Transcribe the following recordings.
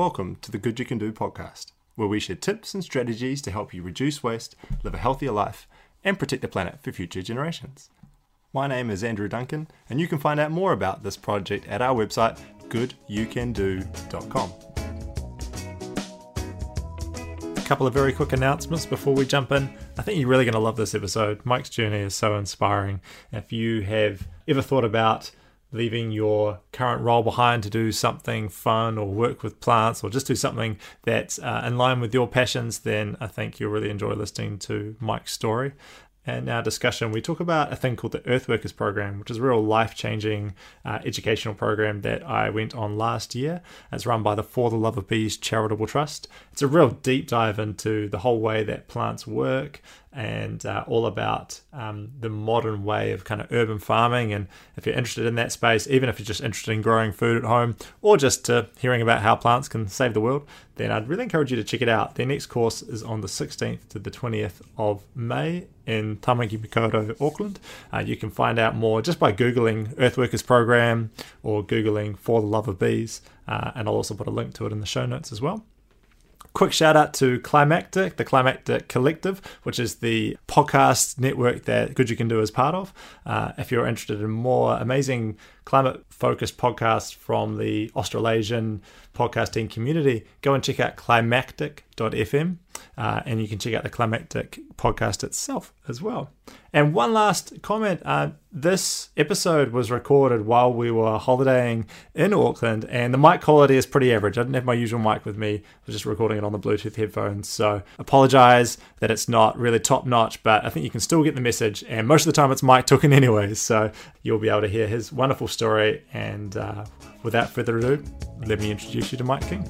welcome to the Good You Can Do podcast, where we share tips and strategies to help you reduce waste, live a healthier life, and protect the planet for future generations. My name is Andrew Duncan, and you can find out more about this project at our website, goodyoucando.com. A couple of very quick announcements before we jump in. I think you're really going to love this episode. Mike's journey is so inspiring. If you have ever thought about leaving your current role behind to do something fun or work with plants or just do something that's uh, in line with your passions, then I think you'll really enjoy listening to Mike's story. In our discussion, we talk about a thing called the Earthworkers Program, which is a real life changing uh, educational program that I went on last year. It's run by the For the Love of Bees Charitable Trust. It's a real deep dive into the whole way that plants work, and uh, all about um, the modern way of kind of urban farming. And if you're interested in that space, even if you're just interested in growing food at home or just uh, hearing about how plants can save the world, then I'd really encourage you to check it out. Their next course is on the 16th to the 20th of May in Tamaki Makaurau, Auckland. Uh, you can find out more just by Googling Earthworkers Program or Googling For the Love of Bees. Uh, and I'll also put a link to it in the show notes as well. Quick shout out to Climactic, the Climactic Collective, which is the podcast network that Good You Can Do is part of. Uh, if you're interested in more amazing climate focused podcast from the Australasian podcasting community, go and check out climactic.fm uh, and you can check out the Climactic podcast itself as well. And one last comment uh, this episode was recorded while we were holidaying in Auckland, and the mic quality is pretty average. I didn't have my usual mic with me, I was just recording it on the Bluetooth headphones. So, apologize that it's not really top notch, but I think you can still get the message. And most of the time, it's Mike talking, anyways. So, you'll be able to hear his wonderful story. And uh, without further ado, let me introduce you to Mike King.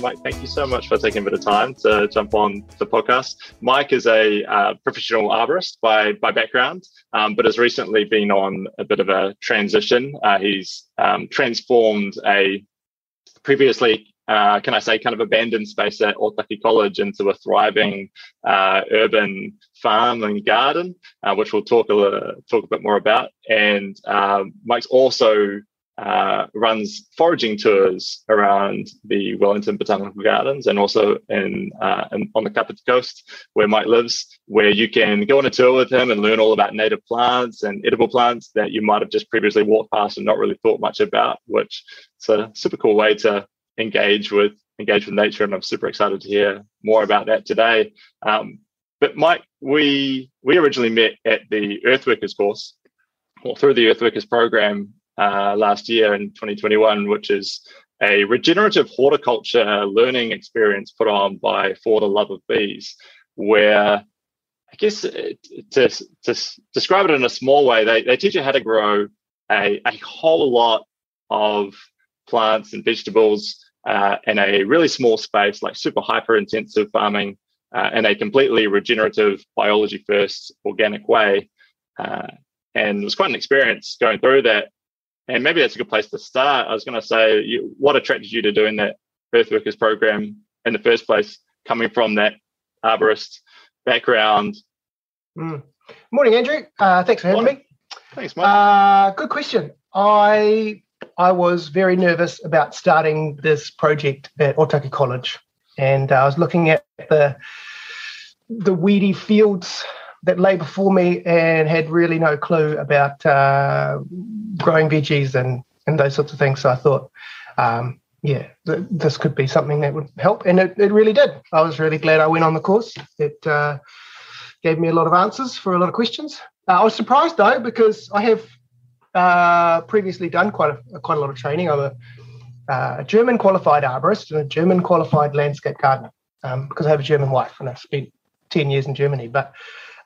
Mike, thank you so much for taking a bit of time to jump on the podcast. Mike is a uh, professional arborist by by background, um, but has recently been on a bit of a transition. Uh, he's um, transformed a previously, uh, can I say, kind of abandoned space at Otaki College into a thriving uh, urban farm and garden, uh, which we'll talk a talk a bit more about. And um, Mike's also uh, runs foraging tours around the Wellington Botanical Gardens and also in, uh, in, on the Kapiti Coast where Mike lives, where you can go on a tour with him and learn all about native plants and edible plants that you might have just previously walked past and not really thought much about. Which is a super cool way to engage with engage with nature, and I'm super excited to hear more about that today. Um, but Mike, we we originally met at the Earthworkers course, or through the Earthworkers program uh, last year in 2021, which is a regenerative horticulture learning experience put on by For the Love of Bees, where I guess uh, to, to describe it in a small way, they, they teach you how to grow a, a whole lot of plants and vegetables uh, in a really small space, like super hyper intensive farming uh, in a completely regenerative, biology first, organic way. Uh, and it was quite an experience going through that. And maybe that's a good place to start. I was going to say, you, what attracted you to doing that Earthworkers program in the first place, coming from that arborist background? Mm. Morning, Andrew. Uh, thanks for having Morning. me. Thanks, Mike. Uh, good question. I I was very nervous about starting this project at Otaki College, and I was looking at the the weedy fields that lay before me and had really no clue about uh, growing veggies and, and those sorts of things. So I thought, um, yeah, th- this could be something that would help. And it, it really did. I was really glad I went on the course. It uh, gave me a lot of answers for a lot of questions. Uh, I was surprised though, because I have uh, previously done quite a, quite a lot of training. I'm a, uh, a German qualified arborist and a German qualified landscape gardener um, because I have a German wife and I've spent 10 years in Germany. But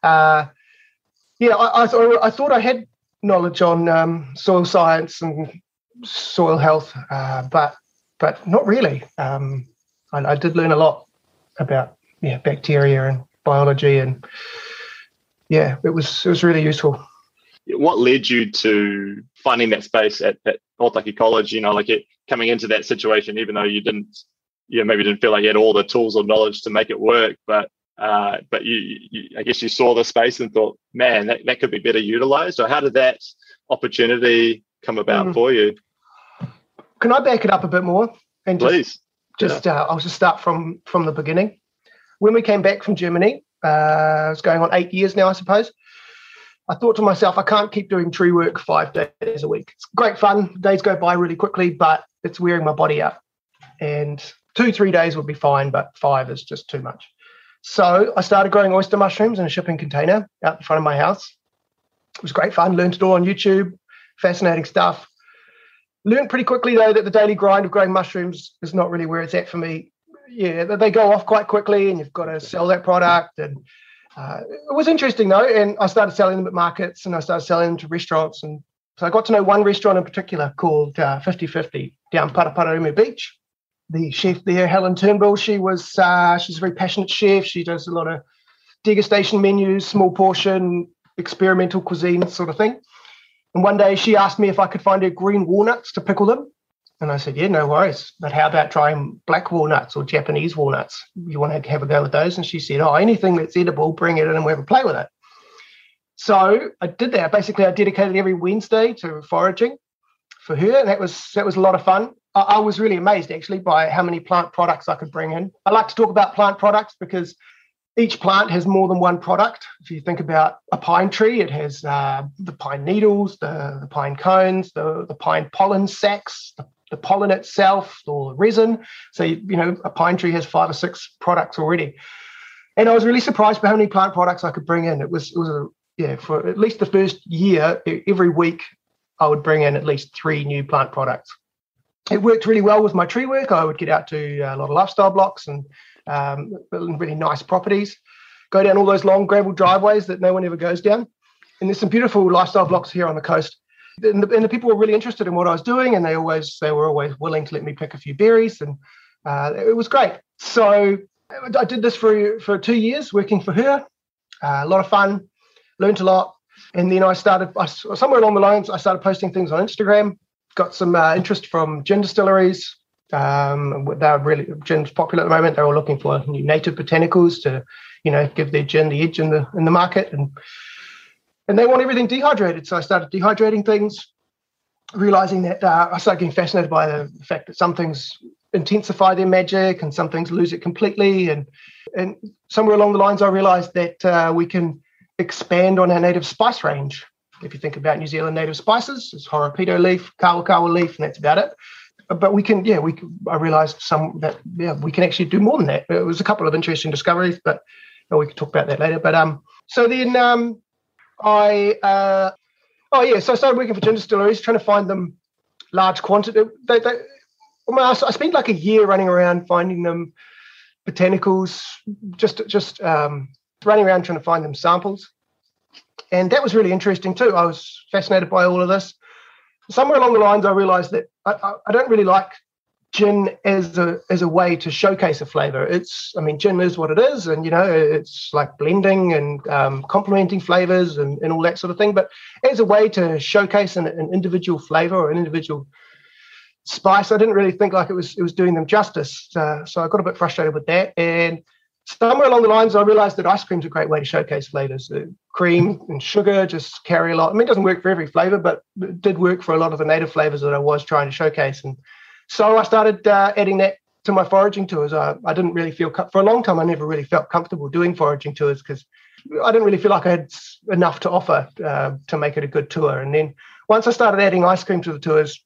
uh, yeah, I, I, I, thought I had knowledge on um, soil science and soil health, uh, but but not really. Um, I, I, did learn a lot about yeah bacteria and biology, and yeah, it was it was really useful. What led you to finding that space at, at College? You know, like it coming into that situation, even though you didn't, you know, maybe didn't feel like you had all the tools or knowledge to make it work, but uh, but you, you, I guess you saw the space and thought, man, that, that could be better utilized. Or how did that opportunity come about mm. for you? can I back it up a bit more and just, please? Just yeah. uh, I'll just start from from the beginning. When we came back from Germany, uh, it's going on eight years now, I suppose. I thought to myself, I can't keep doing tree work five days a week. It's great fun. Days go by really quickly, but it's wearing my body out. And two, three days would be fine, but five is just too much. So I started growing oyster mushrooms in a shipping container out in front of my house. It was great fun. Learned it all on YouTube. Fascinating stuff. Learned pretty quickly though that the daily grind of growing mushrooms is not really where it's at for me. Yeah, they go off quite quickly, and you've got to sell that product. And uh, it was interesting though, and I started selling them at markets, and I started selling them to restaurants. And so I got to know one restaurant in particular called uh, 5050 down Paraparaumu Beach the chef there, Helen Turnbull. She was uh, she's a very passionate chef. She does a lot of degustation menus, small portion, experimental cuisine sort of thing. And one day she asked me if I could find her green walnuts to pickle them. And I said, yeah, no worries. But how about trying black walnuts or Japanese walnuts? You want to have a go with those? And she said, oh, anything that's edible, bring it in and we'll have a play with it. So I did that. Basically, I dedicated every Wednesday to foraging for her. And that was that was a lot of fun. I, I was really amazed actually by how many plant products I could bring in. I like to talk about plant products because each plant has more than one product. If you think about a pine tree, it has uh, the pine needles, the, the pine cones, the, the pine pollen sacs, the, the pollen itself, or the resin. So, you know, a pine tree has five or six products already. And I was really surprised by how many plant products I could bring in. It was, it was a, yeah, for at least the first year, every week, I would bring in at least three new plant products it worked really well with my tree work. I would get out to a lot of lifestyle blocks and um, really nice properties, go down all those long gravel driveways that no one ever goes down. And there's some beautiful lifestyle blocks here on the coast. And the, and the people were really interested in what I was doing, and they always they were always willing to let me pick a few berries, and uh, it was great. So I did this for for two years, working for her. Uh, a lot of fun, learned a lot, and then I started I, somewhere along the lines. I started posting things on Instagram, got some uh, interest from gin distilleries. Um, they're really gin's popular at the moment. They're all looking for new native botanicals to, you know, give their gin the edge in the in the market, and and they want everything dehydrated. So I started dehydrating things, realizing that uh, I started getting fascinated by the fact that some things intensify their magic and some things lose it completely. And and somewhere along the lines, I realized that uh, we can expand on our native spice range. If you think about New Zealand native spices, it's horopito leaf, kawa kawa leaf, and that's about it. But we can, yeah, we. I realised some that yeah, we can actually do more than that. It was a couple of interesting discoveries, but we could talk about that later. But um, so then um, I uh, oh yeah, so I started working for gin distilleries, trying to find them large quantity. They, they, I spent like a year running around finding them botanicals, just just um, running around trying to find them samples and that was really interesting too. I was fascinated by all of this. Somewhere along the lines, I realised that I, I, don't really like gin as a as a way to showcase a flavour. It's, I mean, gin is what it is, and you know, it's like blending and um, complementing flavours and, and all that sort of thing. But as a way to showcase an, an individual flavour or an individual spice, I didn't really think like it was it was doing them justice. Uh, so I got a bit frustrated with that, and somewhere along the lines, I realized that ice cream is a great way to showcase flavors. Uh, cream and sugar just carry a lot. I mean, it doesn't work for every flavor, but it did work for a lot of the native flavors that I was trying to showcase. And so I started uh, adding that to my foraging tours. I, I didn't really feel, for a long time, I never really felt comfortable doing foraging tours because I didn't really feel like I had enough to offer uh, to make it a good tour. And then once I started adding ice cream to the tours,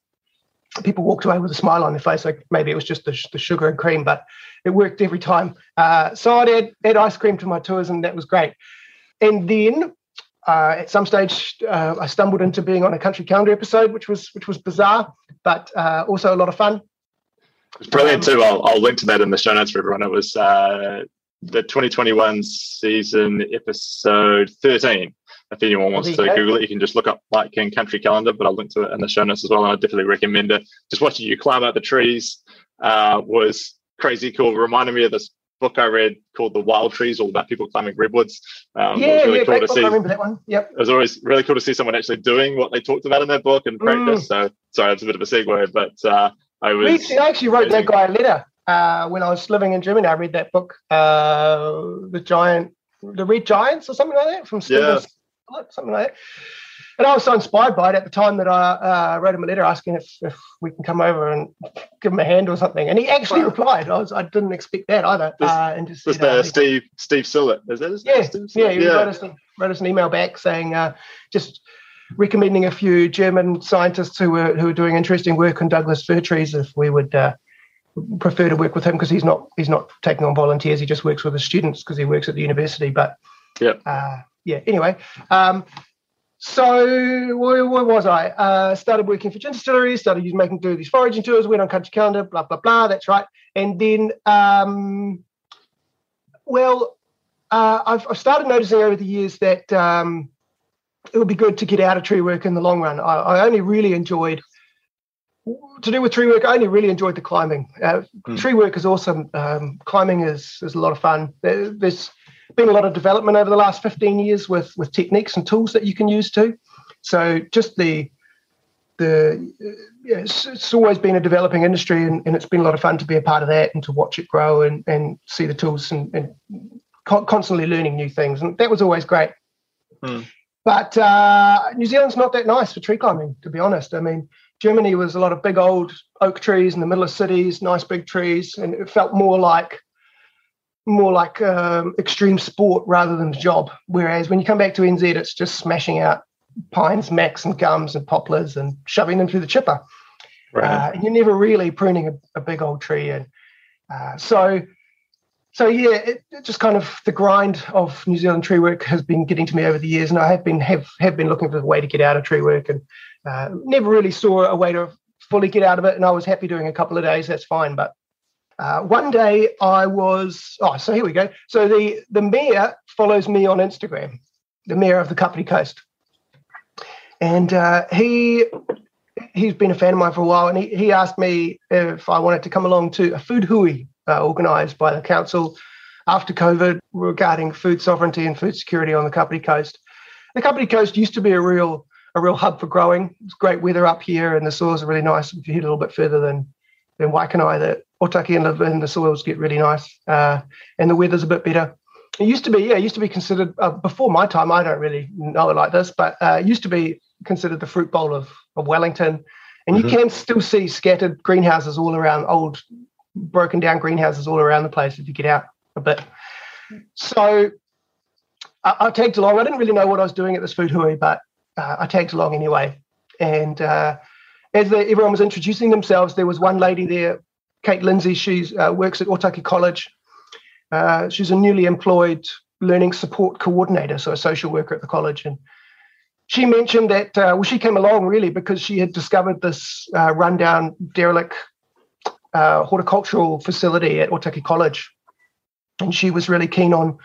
people walked away with a smile on their face, like maybe it was just the, the sugar and cream, but it worked every time. Uh, so I'd add, add ice cream to my tours, and that was great. And then uh, at some stage, uh, I stumbled into being on a country calendar episode, which was which was bizarre, but uh, also a lot of fun. It's brilliant um, too. I'll, I'll link to that in the show notes for everyone. It was uh, the 2021 season episode 13 if anyone wants to Google it, you can just look up Mike King Country Calendar, but I'll link to it in the show notes as well. And I definitely recommend it. Just watching you climb out the trees uh, was crazy cool. Reminded me of this book I read called The Wild Trees, all about people climbing redwoods. Um, yeah, really yeah, cool to book. see. I remember that one. Yep. It was always really cool to see someone actually doing what they talked about in their book and practice. Mm. So sorry, that's a bit of a segue, but uh, I was. I actually wrote that guy a letter uh, when I was living in Germany. I read that book, uh, The Giant, The Red Giants, or something like that from Stephen yeah something like that. And I was so inspired by it at the time that I uh, wrote him a letter asking if, if we can come over and give him a hand or something. And he actually wow. replied. I was I didn't expect that either. This, uh, and just said, uh, Steve Steve Sillett. Is that his yeah, Steve yeah. He yeah. Wrote, us, wrote us an email back saying uh, just recommending a few German scientists who were who were doing interesting work on Douglas fir trees if we would uh, prefer to work with him because he's not he's not taking on volunteers. He just works with the students because he works at the university. But yeah, uh, yeah. Anyway, um, so where, where, was I? Uh, started working for gin distilleries, started using, making do these foraging tours, went on country calendar, blah blah blah. That's right. And then, um, well, uh, I've, I've, started noticing over the years that um, it would be good to get out of tree work in the long run. I, I only really enjoyed to do with tree work. I only really enjoyed the climbing. Uh, mm. Tree work is awesome. Um, climbing is is a lot of fun. There, there's been a lot of development over the last 15 years with with techniques and tools that you can use too. So just the the yeah, it's, it's, always been a developing industry and, and, it's been a lot of fun to be a part of that and to watch it grow and, and see the tools and, and constantly learning new things and that was always great hmm. but uh, new zealand's not that nice for tree climbing to be honest i mean germany was a lot of big old oak trees in the middle of cities nice big trees and it felt more like more like um, extreme sport rather than a job. Whereas when you come back to NZ, it's just smashing out pines, macs, and gums and poplars and shoving them through the chipper. Right. Uh, and you're never really pruning a, a big old tree. And uh, so, so yeah, it, it, just kind of the grind of New Zealand tree work has been getting to me over the years, and I have been have have been looking for a way to get out of tree work, and uh, never really saw a way to fully get out of it. And I was happy doing a couple of days. That's fine, but uh, one day I was, oh, so here we go. So the, the mayor follows me on Instagram, the mayor of the Kapiti Coast. And uh, he he's been a fan of mine for a while, and he, he asked me if I wanted to come along to a food hui uh, organised by the council after COVID regarding food sovereignty and food security on the Kapiti Coast. The Kapiti Coast used to be a real a real hub for growing. It's great weather up here, and the soils are really nice. If you head a little bit further than than Waikanae, that Otaki and the, and the soils get really nice, uh, and the weather's a bit better. It used to be, yeah, it used to be considered uh, before my time. I don't really know it like this, but uh, it used to be considered the fruit bowl of, of Wellington. And mm-hmm. you can still see scattered greenhouses all around, old broken down greenhouses all around the place if you get out a bit. So I, I tagged along. I didn't really know what I was doing at this food hui, but uh, I tagged along anyway. And uh, as the, everyone was introducing themselves, there was one lady there Kate Lindsay. She uh, works at Otaki College. Uh, she's a newly employed learning support coordinator, so a social worker at the college. And she mentioned that, uh, well, she came along really because she had discovered this uh, rundown, derelict uh, horticultural facility at Otaki College. And she was really keen on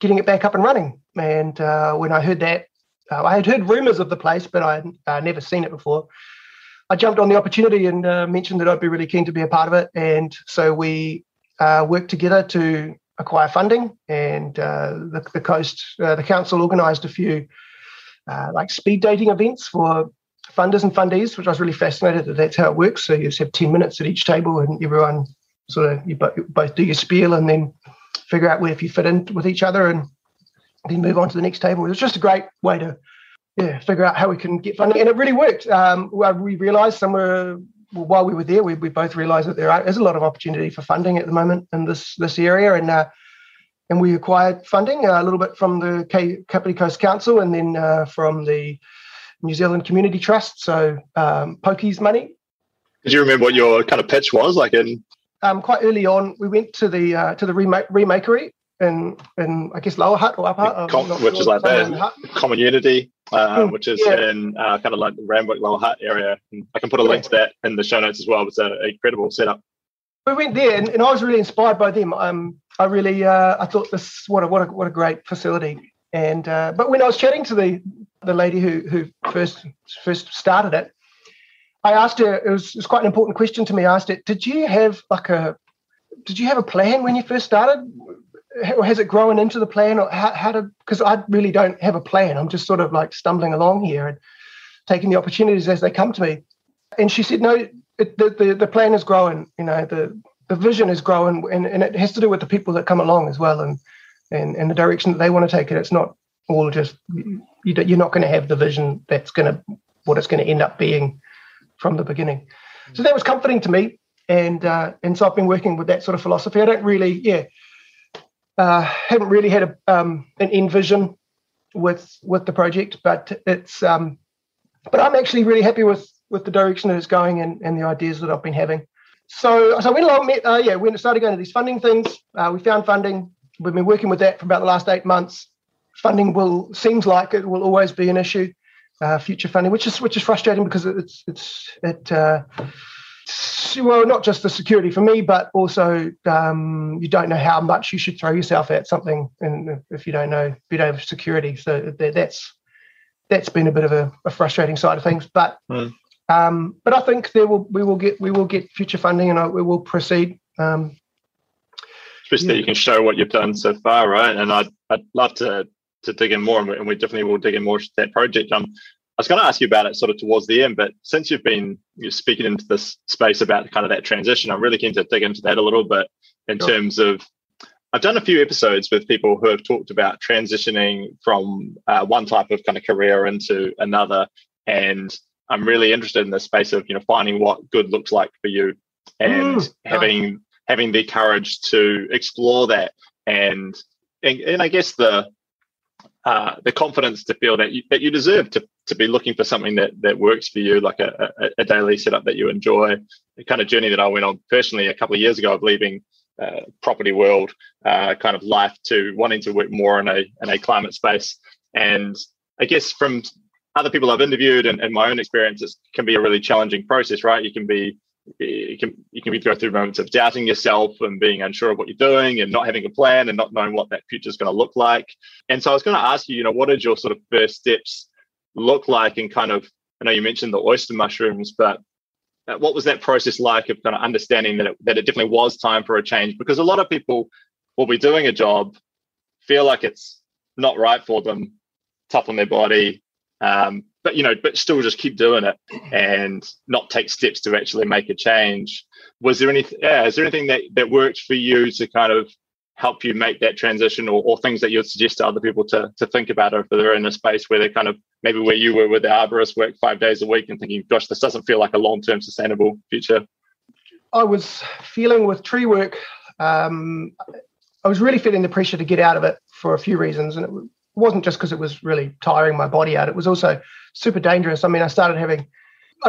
getting it back up and running. And uh, when I heard that, I had heard rumors of the place, but I had never seen it before. I jumped on the opportunity and uh, mentioned that I'd be really keen to be a part of it. And so we uh, worked together to acquire funding, and uh, the, the coast, uh, the council organised a few uh, like speed dating events for funders and fundees, which I was really fascinated that that's how it works. So you just have ten minutes at each table, and everyone sort of you both do your spiel and then figure out where if you fit in with each other, and then move on to the next table. It was just a great way to yeah, figure out how we can get funding. And it really worked. Um, we realized somewhere while we were there, we, we both realized that there is a lot of opportunity for funding at the moment in this this area. And uh, and we acquired funding uh, a little bit from the K- Kapiti Coast Council and then uh, from the New Zealand Community Trust. So um, pokies money. Did you remember what your kind of pitch was like in? Um, quite early on, we went to the uh, to the remake, remakery in in I guess Lower Hutt or Upper Hutt, Com- which is like that Common Unity, uh, mm, which is yeah. in uh, kind of like the Randwick Lower Hutt area. And I can put a link to that in the show notes as well. It's an incredible setup. We went there, and, and I was really inspired by them. Um, I really uh, I thought this what a what a what a great facility. And uh, but when I was chatting to the the lady who who first first started it, I asked her. It was, it was quite an important question to me. I asked her, "Did you have like a did you have a plan when you first started? Has it grown into the plan or how, how to because i really don't have a plan i'm just sort of like stumbling along here and taking the opportunities as they come to me and she said no it, the, the, the plan is growing you know the the vision is growing and, and it has to do with the people that come along as well and and, and the direction that they want to take it it's not all just you, you're not going to have the vision that's going to what it's going to end up being from the beginning. So that was comforting to me, and uh, and so I've been working with that sort of philosophy. I don't really, yeah, uh, haven't really had a, um, an end vision with with the project, but it's um, but I'm actually really happy with with the direction that it's going and, and the ideas that I've been having. So so I went along, met, uh, yeah, we started going to these funding things. Uh, we found funding. We've been working with that for about the last eight months. Funding will seems like it will always be an issue. Uh, future funding, which is which is frustrating because it's it's it uh, well, not just the security for me, but also um, you don't know how much you should throw yourself at something, and if you don't know, if you don't have security, so that's that's been a bit of a, a frustrating side of things. But mm. um, but I think there will we will get we will get future funding, and I, we will proceed. Um, Especially yeah. that you can show what you've done so far, right? And I'd I'd love to to dig in more, and we definitely will dig in more to that project. Um, was going to ask you about it sort of towards the end, but since you've been you're speaking into this space about kind of that transition, I'm really keen to dig into that a little bit in sure. terms of. I've done a few episodes with people who have talked about transitioning from uh, one type of kind of career into another, and I'm really interested in the space of you know finding what good looks like for you, and mm, having having the courage to explore that, and, and and I guess the uh, the confidence to feel that you, that you deserve to, to be looking for something that, that works for you, like a, a, a daily setup that you enjoy. The kind of journey that I went on personally a couple of years ago of leaving uh, property world uh, kind of life to wanting to work more in a in a climate space. And I guess from other people I've interviewed and, and my own experiences can be a really challenging process, right? You can be you can you can be go through moments of doubting yourself and being unsure of what you're doing and not having a plan and not knowing what that future is going to look like. And so I was going to ask you, you know, what did your sort of first steps look like and kind of I know you mentioned the oyster mushrooms, but uh, what was that process like of kind of understanding that it, that it definitely was time for a change? Because a lot of people will be doing a job, feel like it's not right for them, tough on their body, um, but you know, but still just keep doing it and not take steps to actually make a change. Was there anything? Yeah, is there anything that that worked for you to kind of help you make that transition, or, or things that you'd suggest to other people to to think about if they're in a space where they're kind of maybe where you were with the arborist, work five days a week, and thinking, "Gosh, this doesn't feel like a long term sustainable future." I was feeling with tree work. Um, I was really feeling the pressure to get out of it for a few reasons, and it wasn't just because it was really tiring my body out. It was also super dangerous. I mean, I started having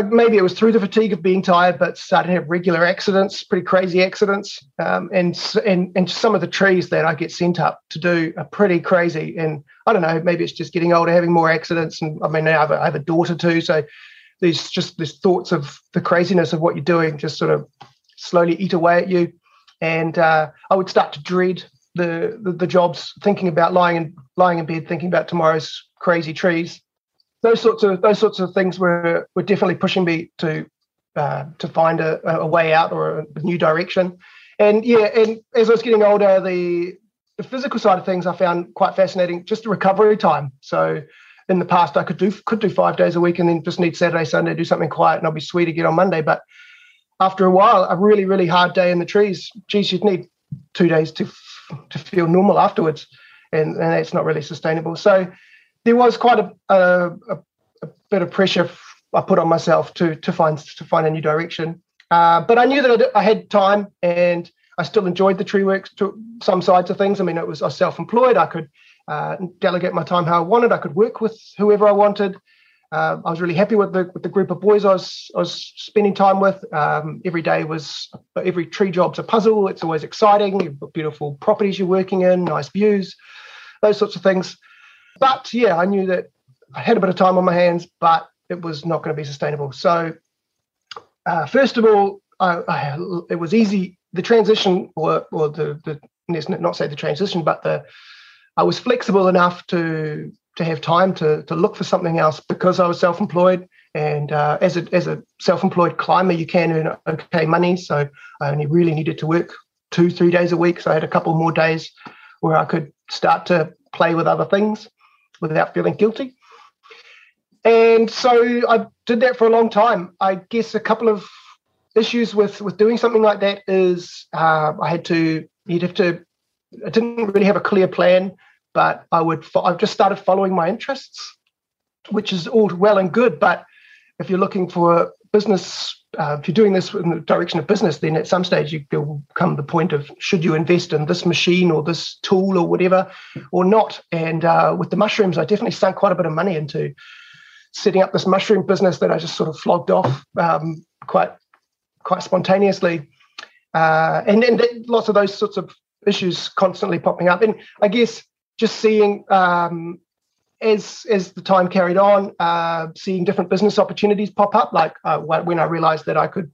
maybe it was through the fatigue of being tired, but started to have regular accidents, pretty crazy accidents. Um, and, and and some of the trees that I get sent up to do are pretty crazy. And I don't know, maybe it's just getting older, having more accidents. And I mean, I have a, I have a daughter too, so there's just these thoughts of the craziness of what you're doing just sort of slowly eat away at you. And uh, I would start to dread the, the, the jobs, thinking about lying in lying in bed, thinking about tomorrow's crazy trees. Those sorts of those sorts of things were were definitely pushing me to uh, to find a, a way out or a new direction. And yeah, and as I was getting older, the the physical side of things I found quite fascinating. Just the recovery time. So in the past, I could do could do five days a week and then just need Saturday, Sunday, do something quiet, and I'll be sweet again on Monday. But after a while, a really really hard day in the trees, geez, you'd need two days to to feel normal afterwards, and, and that's not really sustainable. So there was quite a, a, a bit of pressure I put on myself to to find to find a new direction. Uh, but I knew that I, had time, and I still enjoyed the tree work to some sides of things. I mean, it was I was self-employed. I could uh, delegate my time how I wanted. I could work with whoever I wanted. Uh, I was really happy with the with the group of boys I was I was spending time with. Um, every day was every tree job's a puzzle. It's always exciting. You've got beautiful properties you're working in, nice views, those sorts of things. But yeah, I knew that I had a bit of time on my hands, but it was not going to be sustainable. So uh, first of all, I, I, it was easy. The transition, or or the the not say the transition, but the I was flexible enough to to have time to to look for something else because I was self-employed. And uh, as a as a self-employed climber, you can earn okay money. So I only really needed to work two three days a week. So I had a couple more days where I could start to play with other things without feeling guilty. And so I did that for a long time. I guess a couple of issues with with doing something like that is uh, I had to you'd have to I didn't really have a clear plan but I would I've just started following my interests, which is all well and good. But if you're looking for business, uh, if you're doing this in the direction of business, then at some stage you will come the point of should you invest in this machine or this tool or whatever, or not. And uh, with the mushrooms, I definitely sunk quite a bit of money into setting up this mushroom business that I just sort of flogged off um, quite quite spontaneously. Uh, and, and lots of those sorts of issues constantly popping up. And I guess just seeing um, as as the time carried on, uh, seeing different business opportunities pop up. Like uh, when I realized that I could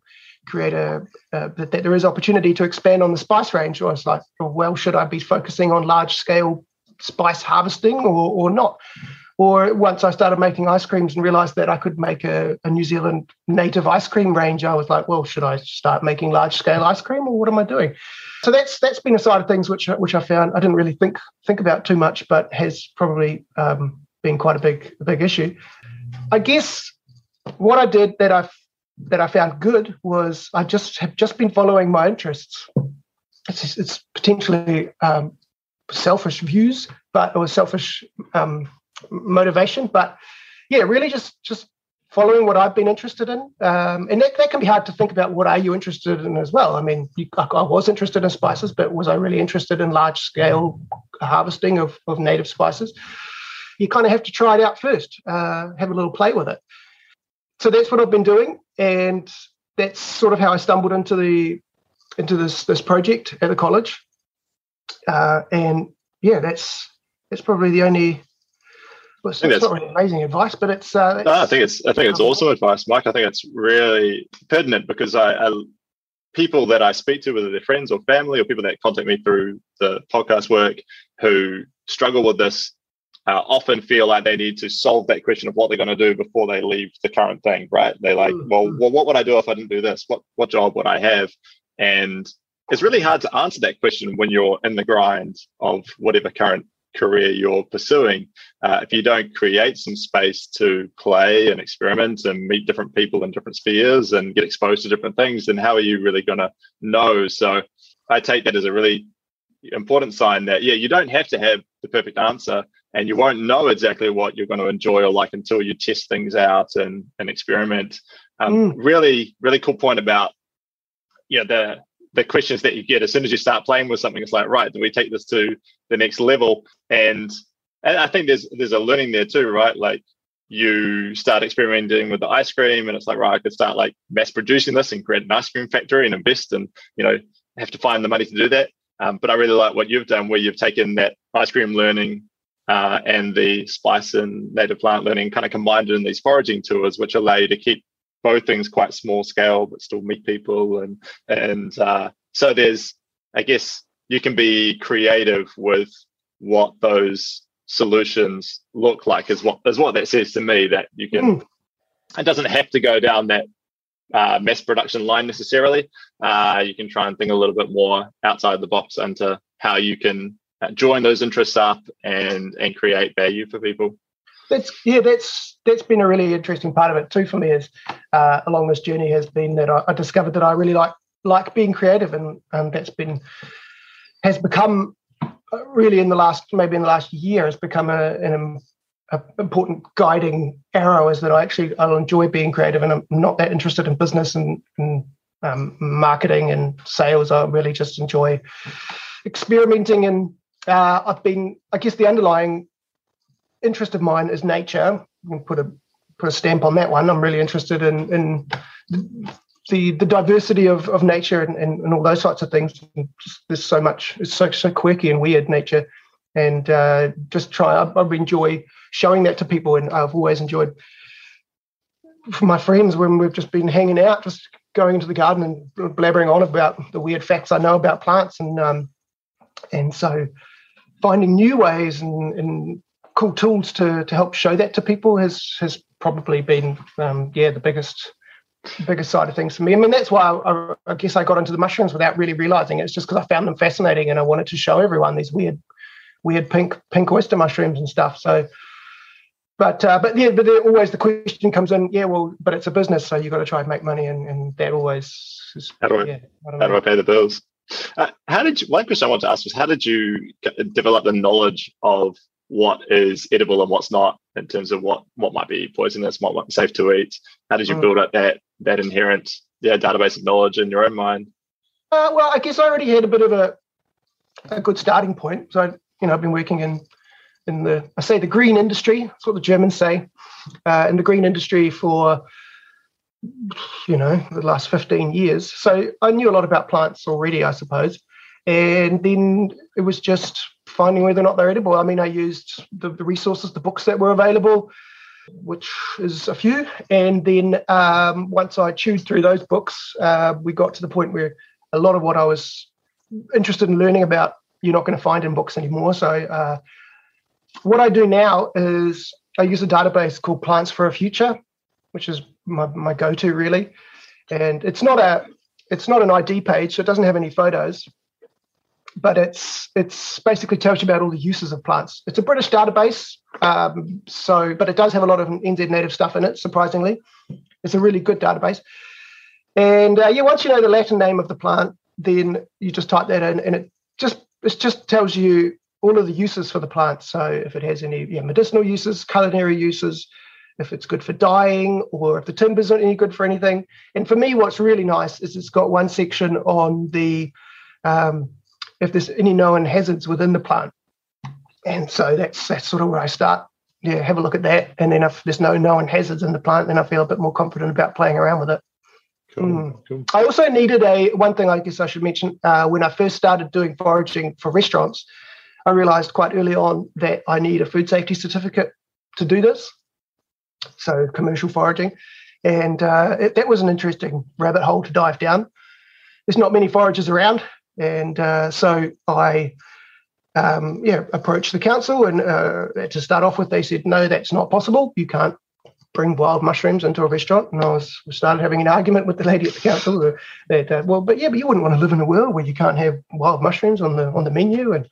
create a uh, that, that, there is opportunity to expand on the spice range, I was like, well, should I be focusing on large scale spice harvesting or or not? Or once I started making ice creams and realized that I could make a, a New Zealand native ice cream range, I was like, well, should I start making large scale ice cream or what am I doing? So that's that's been a side of things which which I found I didn't really think think about too much, but has probably um, been quite a big a big issue. I guess what I did that I that I found good was I just have just been following my interests. It's, it's potentially um, selfish views, but or selfish um, motivation, but yeah, really just just following what I've been interested in. Um, and that, that can be hard to think about what are you interested in as well. I mean, you, I was interested in spices, but was I really interested in large scale harvesting of, of native spices? You kind of have to try it out first, uh, have a little play with it. So that's what I've been doing. And that's sort of how I stumbled into the into this this project at the college. Uh, and yeah, that's that's probably the only well, it's, it's not really amazing advice, but it's. Uh, no, I think it's. I think it's awesome advice, Mike. I think it's really pertinent because I, I, people that I speak to, whether they're friends or family or people that contact me through the podcast work, who struggle with this, uh, often feel like they need to solve that question of what they're going to do before they leave the current thing. Right? They're like, mm-hmm. well, well, what would I do if I didn't do this? What what job would I have? And it's really hard to answer that question when you're in the grind of whatever current career you're pursuing, uh, if you don't create some space to play and experiment and meet different people in different spheres and get exposed to different things, then how are you really going to know? So I take that as a really important sign that, yeah, you don't have to have the perfect answer and you won't know exactly what you're going to enjoy or like until you test things out and, and experiment. Um, mm. Really, really cool point about yeah, the the questions that you get as soon as you start playing with something, it's like, right, do we take this to the next level? And and I think there's there's a learning there too, right? Like you start experimenting with the ice cream, and it's like, right, I could start like mass producing this and create an ice cream factory and invest, and you know, have to find the money to do that. Um, but I really like what you've done, where you've taken that ice cream learning uh, and the spice and native plant learning, kind of combined in these foraging tours, which allow you to keep both things quite small scale, but still meet people. And and uh, so there's, I guess, you can be creative with what those solutions look like. Is what is what that says to me that you can. Mm. It doesn't have to go down that uh, mass production line necessarily. Uh, you can try and think a little bit more outside the box into how you can uh, join those interests up and and create value for people that's yeah, that's that's been a really interesting part of it too for me. Is uh, along this journey has been that I, I, discovered that I really like like being creative, and and that's been has become uh, really in the last maybe in the last year has become a, an a important guiding arrow. Is that I actually I'll enjoy being creative, and I'm not that interested in business and, and um, marketing and sales. I really just enjoy experimenting and uh, I've been, I guess, the underlying interest of mine is nature. Put a put a stamp on that one. I'm really interested in in the the diversity of, of nature and, and, and all those sorts of things. There's so much. It's so so quirky and weird nature, and uh, just try. I, I enjoy showing that to people, and I've always enjoyed for my friends when we've just been hanging out, just going into the garden and blabbering on about the weird facts I know about plants, and um, and so finding new ways and, and cool tools to to help show that to people has has probably been um, yeah the biggest biggest side of things for me. I mean that's why I, I guess I got into the mushrooms without really realizing it. It's just because I found them fascinating and I wanted to show everyone these weird weird pink pink oyster mushrooms and stuff. So. But uh, but yeah, but always the question comes in. Yeah, well, but it's a business, so you've got to try and make money, and, and that always is, how do I, yeah, how do I pay the bills? Uh, how did you, one question I want to ask was how did you develop the knowledge of what is edible and what's not in terms of what what might be poisonous, what might be safe to eat? How did you mm. build up that that inherent yeah database of knowledge in your own mind? Uh, well, I guess I already had a bit of a a good starting point. So you know I've been working in in the I say the green industry. That's what the Germans say. Uh, in the green industry for you know the last 15 years so i knew a lot about plants already i suppose and then it was just finding whether or not they're edible. I mean i used the, the resources the books that were available which is a few. And then um, once i chewed through those books uh, we got to the point where a lot of what i was interested in learning about you're not going to find in books anymore. So uh, what i do now is i use a database called plants for a future which is my, my go-to really. And it's not a it's not an ID page, so it doesn't have any photos, but it's it's basically tells you about all the uses of plants. It's a British database, um, so but it does have a lot of NZ native stuff in it. Surprisingly, it's a really good database. And uh, yeah, once you know the Latin name of the plant, then you just type that in, and it just it just tells you all of the uses for the plant. So if it has any yeah, medicinal uses, culinary uses, if it's good for dyeing or if the timber's not any good for anything. And for me, what's really nice is it's got one section on the um, if there's any known hazards within the plant. And so that's that's sort of where I start. Yeah, have a look at that. And then if there's no known hazards in the plant, then I feel a bit more confident about playing around with it. Cool, mm. cool. I also needed a one thing I guess I should mention uh, when I first started doing foraging for restaurants. I realized quite early on that I need a food safety certificate to do this so commercial foraging. And uh, it, that was an interesting rabbit hole to dive down. There's not many foragers around. And uh, so I um, yeah, approached the council. And uh, to start off with, they said, no, that's not possible. You can't bring wild mushrooms into a restaurant. And I was started having an argument with the lady at the council that, uh, well, but yeah, but you wouldn't want to live in a world where you can't have wild mushrooms on the on the menu. And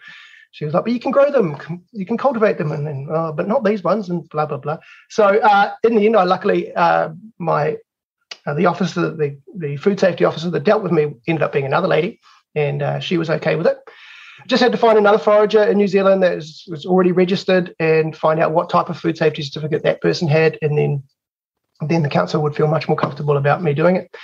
she was like, but you can grow them, you can cultivate them, and then, uh, but not these ones, and blah blah blah. So uh, in the end, I luckily uh, my uh, the officer, the the food safety officer that dealt with me, ended up being another lady, and uh, she was okay with it. Just had to find another forager in New Zealand that was, was already registered and find out what type of food safety certificate that person had, and then then the council would feel much more comfortable about me doing it.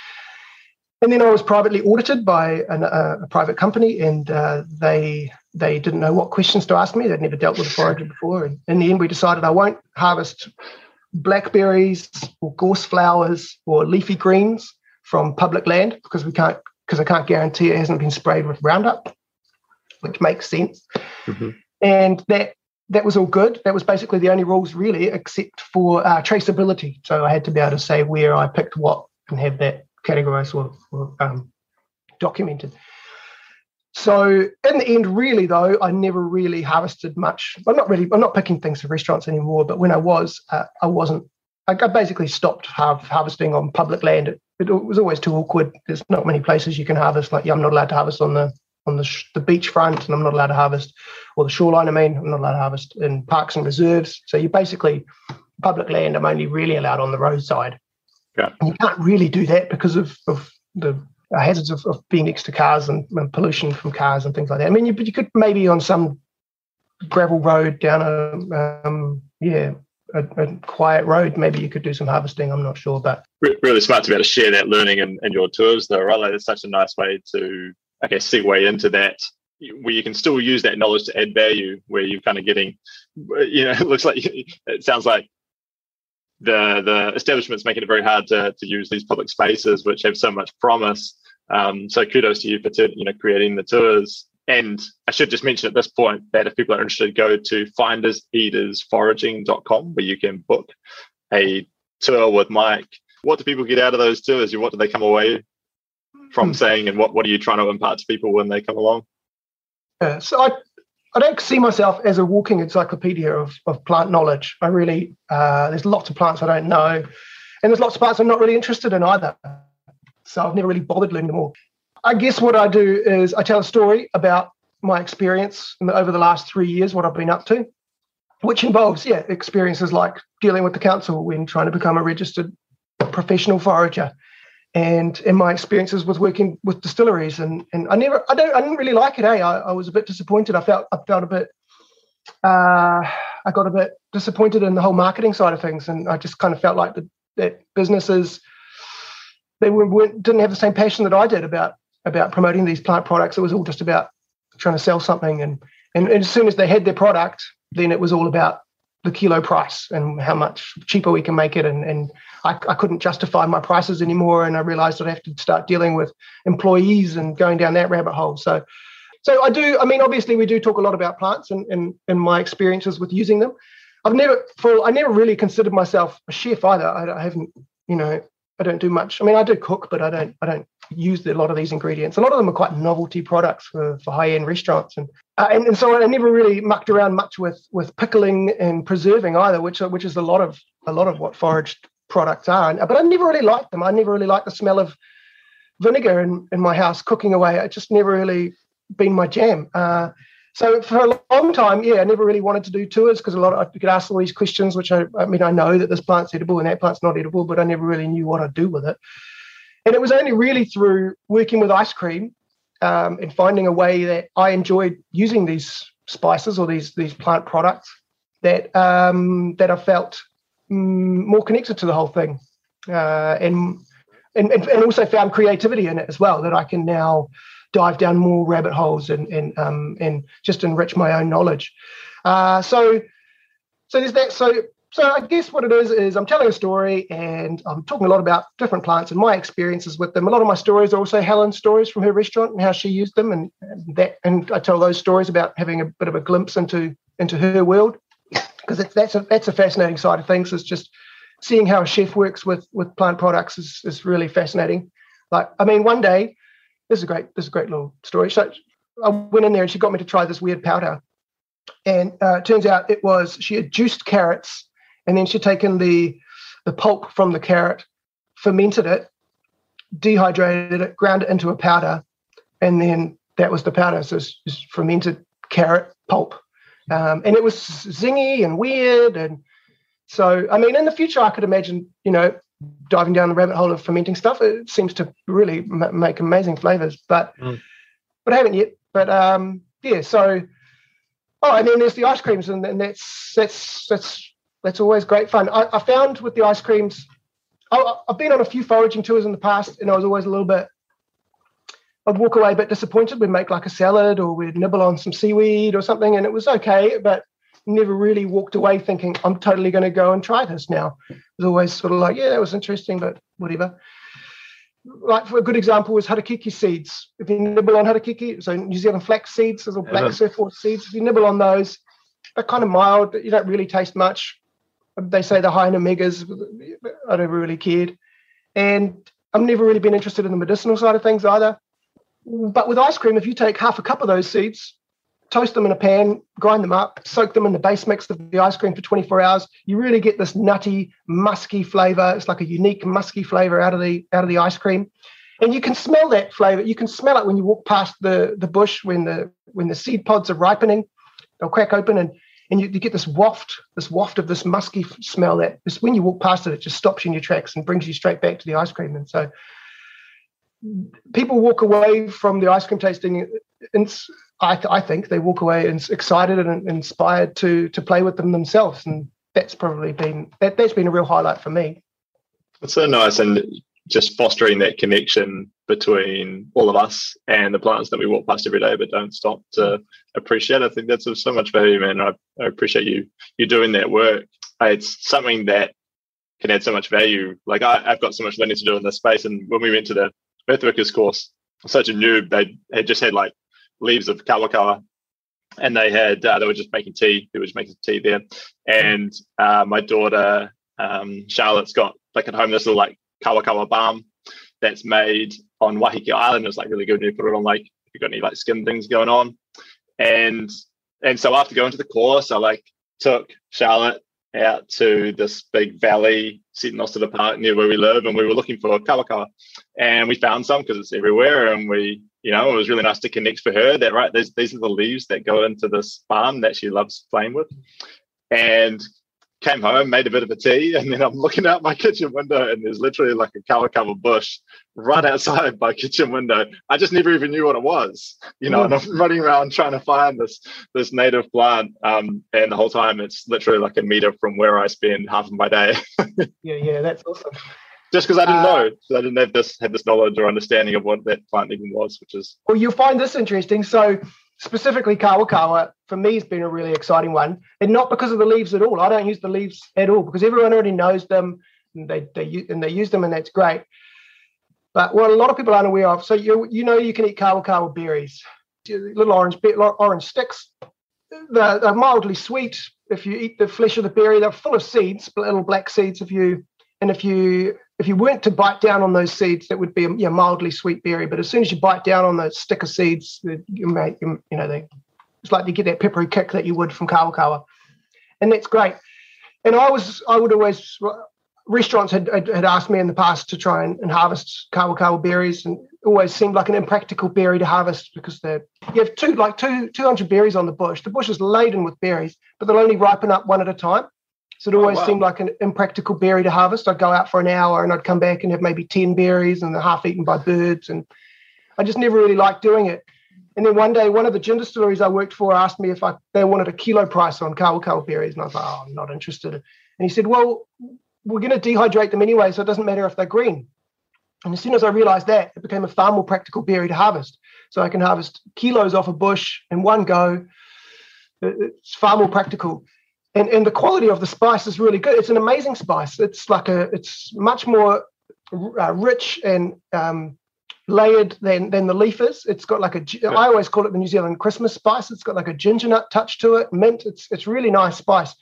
And then I was privately audited by an, uh, a private company, and uh, they they didn't know what questions to ask me. They'd never dealt with a forager before. And in the end, we decided I won't harvest blackberries or gorse flowers or leafy greens from public land because we can't because I can't guarantee it hasn't been sprayed with Roundup, which makes sense. Mm-hmm. And that that was all good. That was basically the only rules really, except for uh, traceability. So I had to be able to say where I picked what and have that categorized or, or um, documented. So in the end, really though, I never really harvested much. I'm not really. I'm not picking things for restaurants anymore. But when I was, uh, I wasn't. I, I basically stopped har- harvesting on public land. It, it, was always too awkward. There's not many places you can harvest. Like yeah, I'm not allowed to harvest on the on the, sh- the beach front, and I'm not allowed to harvest, or the shoreline. I mean, I'm not allowed to harvest in parks and reserves. So you basically public land. I'm only really allowed on the roadside. Yeah. And you can't really do that because of, of the hazards of, of, being next to cars and, and, pollution from cars and things like that. I mean, you, but you could maybe on some gravel road down a um, yeah a, a, quiet road, maybe you could do some harvesting. I'm not sure, but really smart to be able to share that learning in, in your tours, though, right? Like, it's such a nice way to, I guess, segue into that where you can still use that knowledge to add value where you're kind of getting you know it looks like it sounds like the the establishments making it very hard to, to use these public spaces which have so much promise. Um, so kudos to you for you know creating the tours. And I should just mention at this point that if people are interested, go to finderseatersforaging.com where you can book a tour with Mike. What do people get out of those tours? What do they come away from hmm. saying, and what, what are you trying to impart to people when they come along? Yeah, so I I don't see myself as a walking encyclopedia of, of plant knowledge. I really, uh, there's lots of plants I don't know, and there's lots of plants I'm not really interested in either. So I've never really bothered learning them all. I guess what I do is I tell a story about my experience over the last three years, what I've been up to, which involves, yeah, experiences like dealing with the council when trying to become a registered professional forager and in my experiences with working with distilleries and and I never I don't I didn't really like it. Eh? I, I was a bit disappointed. I felt I felt a bit uh, I got a bit disappointed in the whole marketing side of things, and I just kind of felt like the, that businesses they weren't, didn't have the same passion that I did about about promoting these plant products. It was all just about trying to sell something, and and, and as soon as they had their product, then it was all about the kilo price and how much cheaper we can make it. And and I, I couldn't justify my prices anymore. And I realized I'd have to start dealing with employees and going down that rabbit hole. So so I do I mean obviously we do talk a lot about plants and and, and my experiences with using them. I've never for I never really considered myself a chef either. I, I haven't you know I don't do much. I mean I do cook but I don't I don't use a lot of these ingredients a lot of them are quite novelty products for, for high-end restaurants and uh, and, and so I never really mucked around much with with pickling and preserving either, which which is a lot of a lot of what foraged products are. But I never really liked them. I never really liked the smell of vinegar in, in my house cooking away. It just never really been my jam. Uh, so for a long time, yeah, I never really wanted to do tours because a lot of I could ask all these questions, which I, I mean, I know that this plant's edible and that plant's not edible, but I never really knew what I'd do with it. And it was only really through working with ice cream um, and finding a way that I enjoyed using these spices or these these plant products that um, that I felt mm, more connected to the whole thing, uh, and, and and also found creativity in it as well. That I can now dive down more rabbit holes and and um, and just enrich my own knowledge. Uh, so so there's that. So so I guess what it is is I'm telling a story and I'm talking a lot about different plants and my experiences with them. A lot of my stories are also Helen's stories from her restaurant and how she used them, and, and that and I tell those stories about having a bit of a glimpse into into her world because that's a that's a fascinating side of things. Is just seeing how a chef works with with plant products is is really fascinating. Like I mean, one day this is a great this is a great little story. So I went in there and she got me to try this weird powder, and uh, turns out it was she had juiced carrots and then she'd taken the the pulp from the carrot, fermented it, dehydrated it, ground it into a powder, and then that was the powder. So it's, fermented carrot pulp, um, and it was zingy and weird. And so, I mean, in the future, I could imagine, you know, diving down the rabbit hole of fermenting stuff. It seems to really m- make amazing flavors, but mm. but I haven't yet. But um, yeah, so oh, and then there's the ice creams, and, and that's that's that's that's always great fun. I, I found with the ice creams, I, have been on a few foraging tours in the past, and I was always a little bit. I'd walk away a bit disappointed. We'd make like a salad, or we'd nibble on some seaweed or something, and it was okay, but never really walked away thinking I'm totally going to go and try this now. It was always sort of like, yeah, that was interesting, but whatever. Like for a good example was harakeke seeds. If you nibble on harakeke, so New Zealand flax seeds, little black uh-huh. surfboard seeds. If you nibble on those, they're kind of mild. You don't really taste much they say the high in omegas. I never really cared, and I've never really been interested in the medicinal side of things either. But with ice cream, if you take half a cup of those seeds, toast them in a pan, grind them up, soak them in the base mix of the ice cream for 24 hours, you really get this nutty, musky flavor. It's like a unique musky flavor out of the out of the ice cream. And you can smell that flavor. You can smell it when you walk past the, the bush when the when the seed pods are ripening. They'll crack open and and you, you, get this waft, this waft of this musky smell that just when you walk past it, it just stops you in your tracks and brings you straight back to the ice cream. And so people walk away from the ice cream tasting, uh, and I, th- I think they walk away and excited and inspired to to play with them themselves. And that's probably been that, that's been a real highlight for me. That's so nice, and just fostering that connection between all of us and the plants that we walk past every day but don't stop to appreciate. I think that's of so much value, man. I, I appreciate you you doing that work. It's something that can add so much value. Like I, have got so much learning to do in this space. And when we went to the Earthworkers course, such a noob, they had just had like leaves of kawakawa and they had uh, they were just making tea. They were just making tea there. And uh, my daughter um, Charlotte's got like at home this little like kawakawa balm that's made on Waiheke Island. It's like really good. You put it on like if you've got any like skin things going on. And and so after going to the course, I like took Charlotte out to this big valley sitting next to the park near where we live and we were looking for kawakawa and we found some because it's everywhere and we you know it was really nice to connect for her that right there's these are the leaves that go into this balm that she loves playing with and came home, made a bit of a tea, and then I'm looking out my kitchen window, and there's literally like a kawakawa bush right outside my kitchen window. I just never even knew what it was, you know. And I'm running around trying to find this this native plant, um, and the whole time it's literally like a meter from where I spend half of my day. yeah, yeah, that's awesome. Just because I didn't uh, know, I didn't have this have this knowledge or understanding of what that plant even was, which is well, you'll find this interesting. So specifically kawakawa for me has been a really exciting one. And not because of the leaves at all. I don't use the leaves at all because everyone already knows them and they, they and they use them and that's great. But what a lot of people aren't aware of so you you know you can eat kawakawa berries. Little orange orange sticks. They're, they're mildly sweet. If you eat the flesh of the berry they're full of seeds little black seeds if you and if you if you weren't to bite down on those seeds, that would be a you know, mildly sweet berry. But as soon as you bite down on the stick of seeds, you make you know they it's like you get that peppery kick that you would from kawakawa, and that's great. And I was I would always restaurants had, had asked me in the past to try and, and harvest kawakawa berries, and always seemed like an impractical berry to harvest because they you have two like two 200 berries on the bush. The bush is laden with berries, but they'll only ripen up one at a time. So it always oh, wow. seemed like an impractical berry to harvest. I'd go out for an hour and I'd come back and have maybe 10 berries and they're half eaten by birds. And I just never really liked doing it. And then one day, one of the gin distilleries I worked for asked me if I they wanted a kilo price on kawakawa berries. And I was like, oh, I'm not interested. And he said, well, we're going to dehydrate them anyway, so it doesn't matter if they're green. And as soon as I realized that, it became a far more practical berry to harvest. So I can harvest kilos off a bush in one go. It's far more practical and and the quality of the spice is really good. It's an amazing spice. It's like a it's much more uh, rich and um, layered than than the leaf is. It's got like a yeah. I always call it the New Zealand Christmas spice. It's got like a ginger nut touch to it, mint. It's it's really nice spice.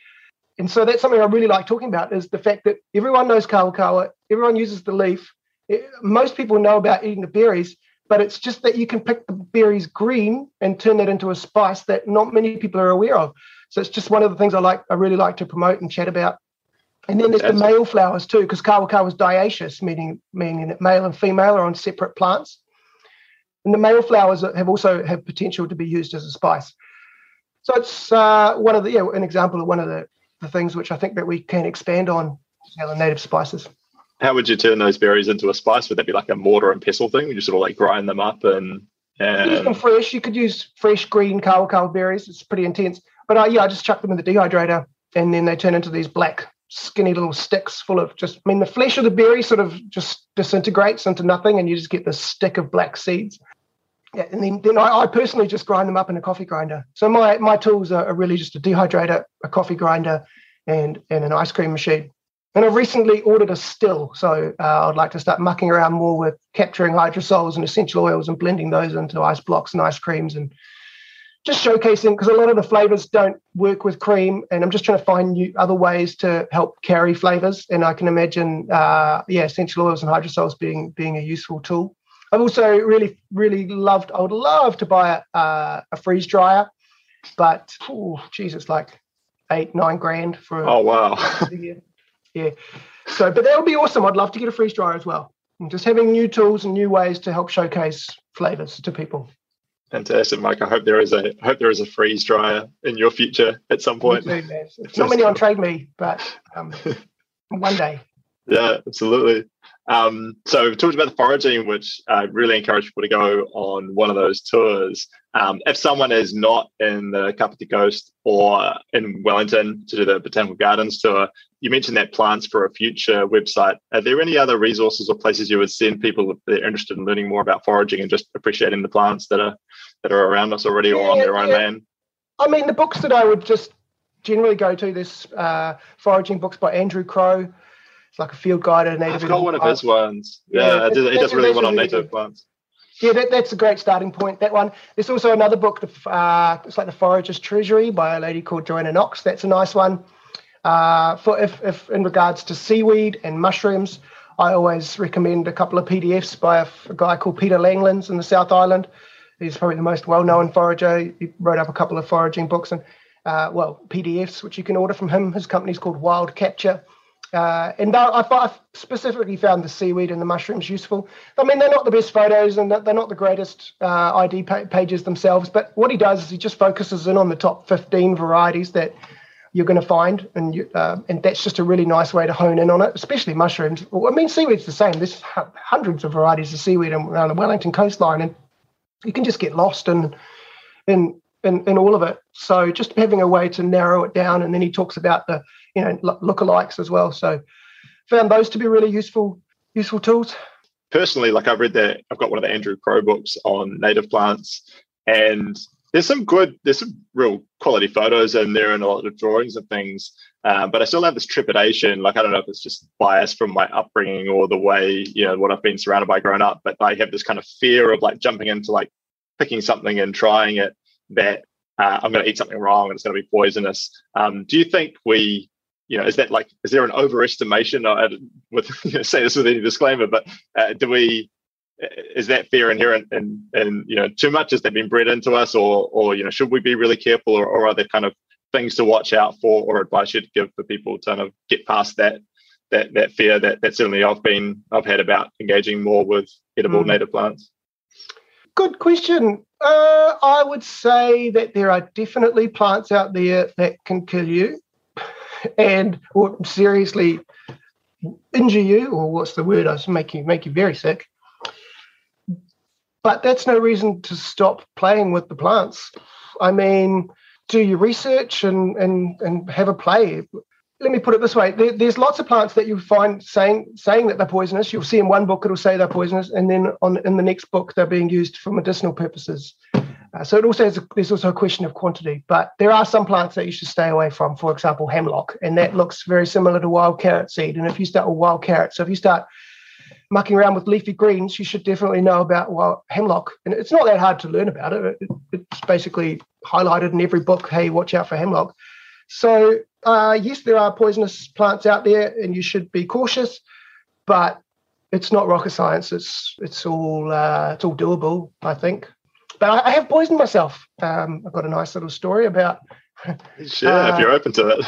And so that's something I really like talking about is the fact that everyone knows kawakawa, everyone uses the leaf. It, most people know about eating the berries, but it's just that you can pick the berries green and turn that into a spice that not many people are aware of. So it's just one of the things I like. I really like to promote and chat about. And then there's That's the male flowers too, because kawakawa is dioecious, meaning meaning that male and female are on separate plants. And the male flowers have also have potential to be used as a spice. So it's uh, one of the yeah, an example of one of the, the things which I think that we can expand on the native spices. How would you turn those berries into a spice? Would that be like a mortar and pestle thing? Would You just sort of like grind them up and and... use them fresh. You could use fresh green kawakawa berries. It's pretty intense. But uh, yeah, I just chuck them in the dehydrator and then they turn into these black, skinny little sticks full of just, I mean, the flesh of the berry sort of just disintegrates into nothing and you just get this stick of black seeds. Yeah, and then, then I, I, personally just grind them up in a coffee grinder. So my, my tools are, are really just a dehydrator, a coffee grinder, and, and an ice cream machine. And I've recently ordered a still. So uh, I'd like to start mucking around more with capturing hydrosols and essential oils and blending those into ice blocks and ice creams and just showcasing because a lot of the flavors don't work with cream and i'm just trying to find new other ways to help carry flavors. And i can imagine uh, yeah essential oils and hydrosols being being a useful tool. I've also really really loved i would love to buy a, uh, a freeze dryer but oh jesus like eight nine grand for oh wow. yeah. So but that would be awesome. I'd love to get a freeze dryer as well. And just having new tools and new ways to help showcase flavors to people Fantastic, Mike. I hope there is a I hope there is a freeze dryer in your future at some point. It's not many on Trade Me, but um, one day. Yeah, absolutely. Um, so we've talked about the foraging, which I really encourage people to go on one of those tours. Um, if someone is not in the Kapiti Coast or in Wellington to do the Botanical Gardens tour, you mentioned that Plants for a Future website. Are there any other resources or places you would send people if they're interested in learning more about foraging and just appreciating the plants that are that are around us already yeah, or on their own yeah. land? I mean, the books that I would just generally go to this uh, foraging books by Andrew Crowe. It's like a field guide at native. I've got one of his ones. Yeah, yeah it, does really well on native plants. Yeah, that, that's a great starting point. That one. There's also another book. Uh, it's like the Forager's Treasury by a lady called Johanna Knox. That's a nice one. Uh, for if, if in regards to seaweed and mushrooms, I always recommend a couple of PDFs by a, a guy called Peter Langlands in the South Island. He's probably the most well-known forager. He wrote up a couple of foraging books and uh, well PDFs, which you can order from him. His company's called Wild Capture. Uh, and I, I specifically found the seaweed and the mushrooms useful. I mean, they're not the best photos and they're not the greatest uh, ID pages themselves, but what he does is he just focuses in on the top 15 varieties that you're going to find, and you, uh, and that's just a really nice way to hone in on it, especially mushrooms. I mean, seaweed's the same. There's hundreds of varieties of seaweed around the Wellington coastline, and you can just get lost in in in, in all of it. So just having a way to narrow it down, and then he talks about the you know lookalikes as well. So found those to be really useful useful tools. Personally, like I've read that I've got one of the Andrew Crowe books on native plants, and there's some good, there's some real quality photos in there and a lot of drawings and things. Uh, but I still have this trepidation. Like I don't know if it's just bias from my upbringing or the way you know what I've been surrounded by growing up. But I have this kind of fear of like jumping into like picking something and trying it that uh, I'm going to eat something wrong and it's going to be poisonous. Um, do you think we, you know, is that like is there an overestimation? I, with you know, say this with any disclaimer, but uh, do we is that fear inherent and and you know too much has that been bred into us or or you know should we be really careful or, or are there kind of things to watch out for or advice you'd give for people to kind of get past that that that fear that that certainly I've been I've had about engaging more with edible mm. native plants? Good question. Uh, I would say that there are definitely plants out there that can kill you and or seriously injure you, or what's the word? I make you make you very sick. But that's no reason to stop playing with the plants. I mean, do your research and and and have a play. Let me put it this way: there, there's lots of plants that you find saying saying that they're poisonous. You'll see in one book it'll say they're poisonous, and then on in the next book they're being used for medicinal purposes. Uh, so it also has a, there's also a question of quantity. But there are some plants that you should stay away from. For example, hemlock, and that looks very similar to wild carrot seed. And if you start with wild carrot, so if you start mucking around with leafy greens, you should definitely know about well, hemlock. And it's not that hard to learn about it. it it's basically highlighted in every book. Hey, watch out for hemlock. So uh, yes, there are poisonous plants out there, and you should be cautious. But it's not rocket science. It's it's all uh, it's all doable, I think. But I, I have poisoned myself. Um, I've got a nice little story about. Yeah, uh, if you're open to it.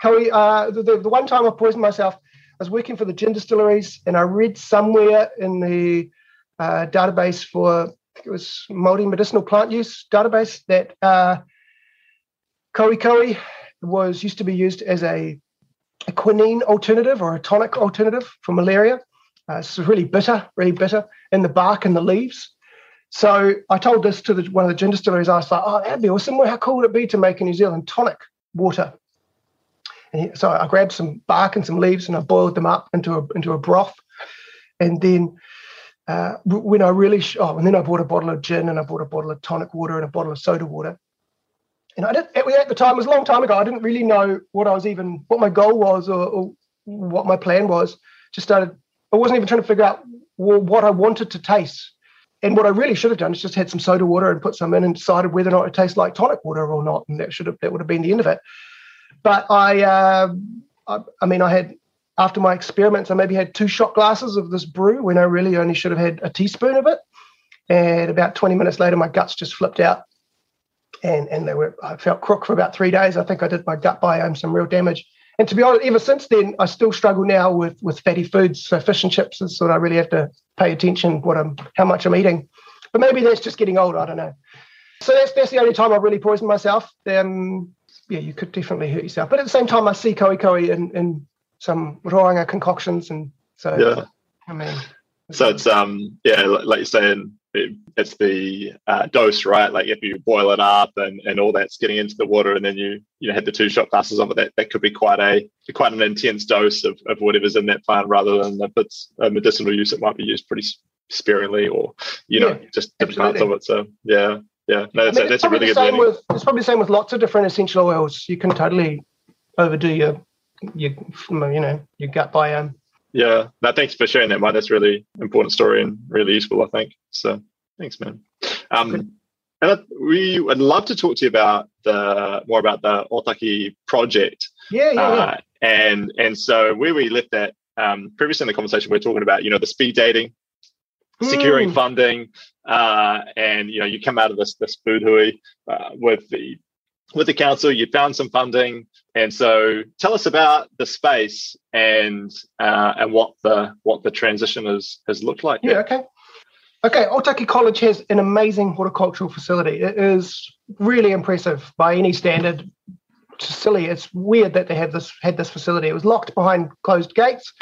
Chloe, uh, the, the, the one time I poisoned myself, I was working for the gin distilleries, and I read somewhere in the uh, database for it was multi medicinal plant use database that uh, koa koa was used to be used as a, a, quinine alternative or a tonic alternative for malaria. Uh, it's really bitter, really bitter in the bark and the leaves. So I told this to the, one of the gin distilleries. I was like, "Oh, that'd be awesome! How cool would it be to make a New Zealand tonic water?" And so I grabbed some bark and some leaves and I boiled them up into a into a broth. And then uh, when I really sh- oh, and then I bought a bottle of gin and I bought a bottle of tonic water and a bottle of soda water. And I didn't at the time it was a long time ago. I didn't really know what I was even what my goal was or, or what my plan was. Just started. I wasn't even trying to figure out what I wanted to taste. And what I really should have done is just had some soda water and put some in and decided whether or not it tastes like tonic water or not. And that should have that would have been the end of it. But I, uh, I, I mean, I had after my experiments, I maybe had two shot glasses of this brew when I really only should have had a teaspoon of it. And about 20 minutes later, my guts just flipped out. And, and they were, I felt crook for about three days. I think I did my gut biome some real damage. And to be honest, ever since then, I still struggle now with, with fatty foods. So fish and chips is sort of I really have to pay attention what I'm, how much I'm eating. But maybe that's just getting old. I don't know. So that's that's the only time I've really poisoned myself. Um, yeah, you could definitely hurt yourself. But at the same time, I see koi koi in, in some rongoā concoctions, and so yeah, I mean, so it's um yeah, like you're saying, it, it's the uh, dose, right? Like if you boil it up and, and all that's getting into the water, and then you you know had the two shot glasses of it, that, that could be quite a quite an intense dose of, of whatever's in that plant, rather than if it's a medicinal use, it might be used pretty sparingly, or you know yeah, just different parts of it. So yeah, yeah, no, that's, I mean, a, that's a really good learning. With, it's probably the same with lots of different essential oils. You can totally overdo your, your you know, your gut biome. Yeah, no, thanks for sharing that, Mike. That's really important story and really useful, I think. So thanks, man. Um, and we would love to talk to you about the more about the Otaki project. Yeah, yeah, uh, yeah. And and so where we left that um, previously in the conversation, we are talking about you know the speed dating securing mm. funding, uh, and you know you come out of this this food hui uh, with the with the council. You found some funding, and so tell us about the space and uh, and what the what the transition has has looked like. Yeah. Okay. Okay. Otaki College has an amazing horticultural facility. It is really impressive by any standard. silly. It's weird that they had this had this facility. It was locked behind closed gates.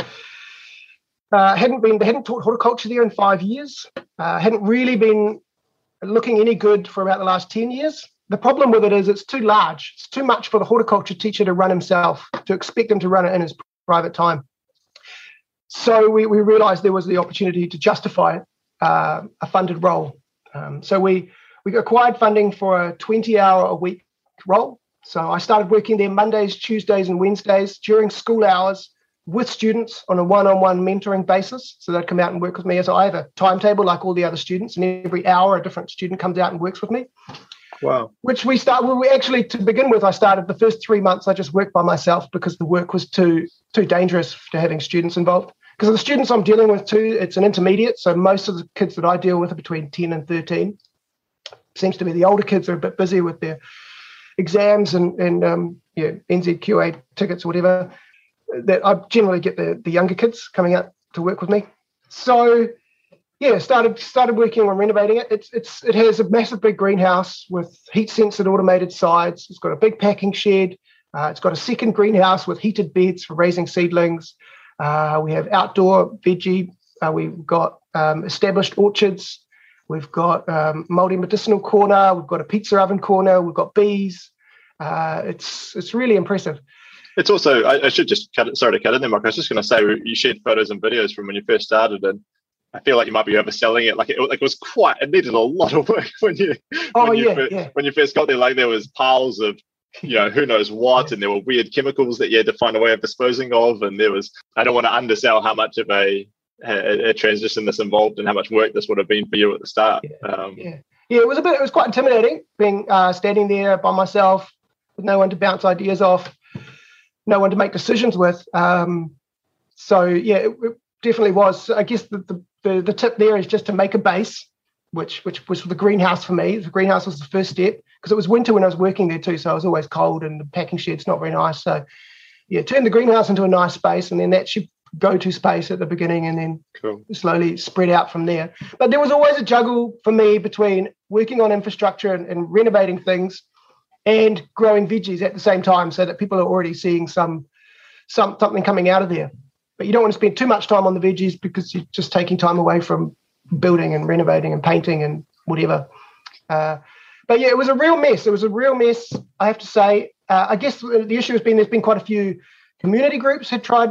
Uh, hadn't been they hadn't taught horticulture there in five years. Uh, hadn't really been looking any good for about the last ten years. The problem with it is it's too large. It's too much for the horticulture teacher to run himself. To expect him to run it in his private time. So we, we realised there was the opportunity to justify uh, a funded role. Um, so we we acquired funding for a 20 hour a week role. So I started working there Mondays, Tuesdays, and Wednesdays during school hours with students on a one-on-one mentoring basis. So they'd come out and work with me as I have a timetable like all the other students, and every hour a different student comes out and works with me. Wow. Which we start. Well, we actually to begin with, I started the first three months. I just worked by myself because the work was too too dangerous to having students involved. Because the students I'm dealing with too, it's an intermediate. So most of the kids that I deal with are between 10 and 13. Seems to be the older kids are a bit busy with their exams and and um, yeah, NZQA tickets or whatever that I generally get the, the younger kids coming out to work with me. So yeah, started started working on renovating it. It's it's it has a massive big greenhouse with heat censored automated sides. It's got a big packing shed. Uh, it's got a second greenhouse with heated beds for raising seedlings. Uh, we have outdoor veggie. Uh, we've got um, established orchards. We've got um, multi medicinal corner. We've got a pizza oven corner. We've got bees. Uh, it's it's really impressive. It's also, I, I, should just cut it, sorry to cut in there, Mark. I was just going to say, you shared photos and videos from when you first started, and I feel like you might be overselling it. Like it, like it was quite, it needed a lot of work when you, oh, when, you yeah, yeah. when you first got there. Like there was piles of, you know, who knows what, and there were weird chemicals that you had to find a way of disposing of. And there was, I don't want to undersell how much of a, a, a transition this involved and how much work this would have been for you at the start. Yeah, um, yeah. yeah it was a bit, it was quite intimidating being uh, standing there by myself with no one to bounce ideas off no one to make decisions with. Um, so yeah, it, it, definitely was. I guess the, the, the the tip there is just to make a base, which which was the greenhouse for me. The greenhouse was the first step because it was winter when I was working there too, so I was always cold and the packing shed's not very nice. So yeah, turn the greenhouse into a nice space, and then that should go-to space at the beginning, and then cool. slowly spread out from there. But there was always a juggle for me between working on infrastructure and, and renovating things and growing veggies at the same time so that people are already seeing some, some something coming out of there. But you don't want to spend too much time on the veggies because you're just taking time away from building and renovating and painting and whatever. Uh, but yeah, it was a real mess. It was a real mess, I have to say. Uh, I guess the issue has been there's been quite a few community groups had tried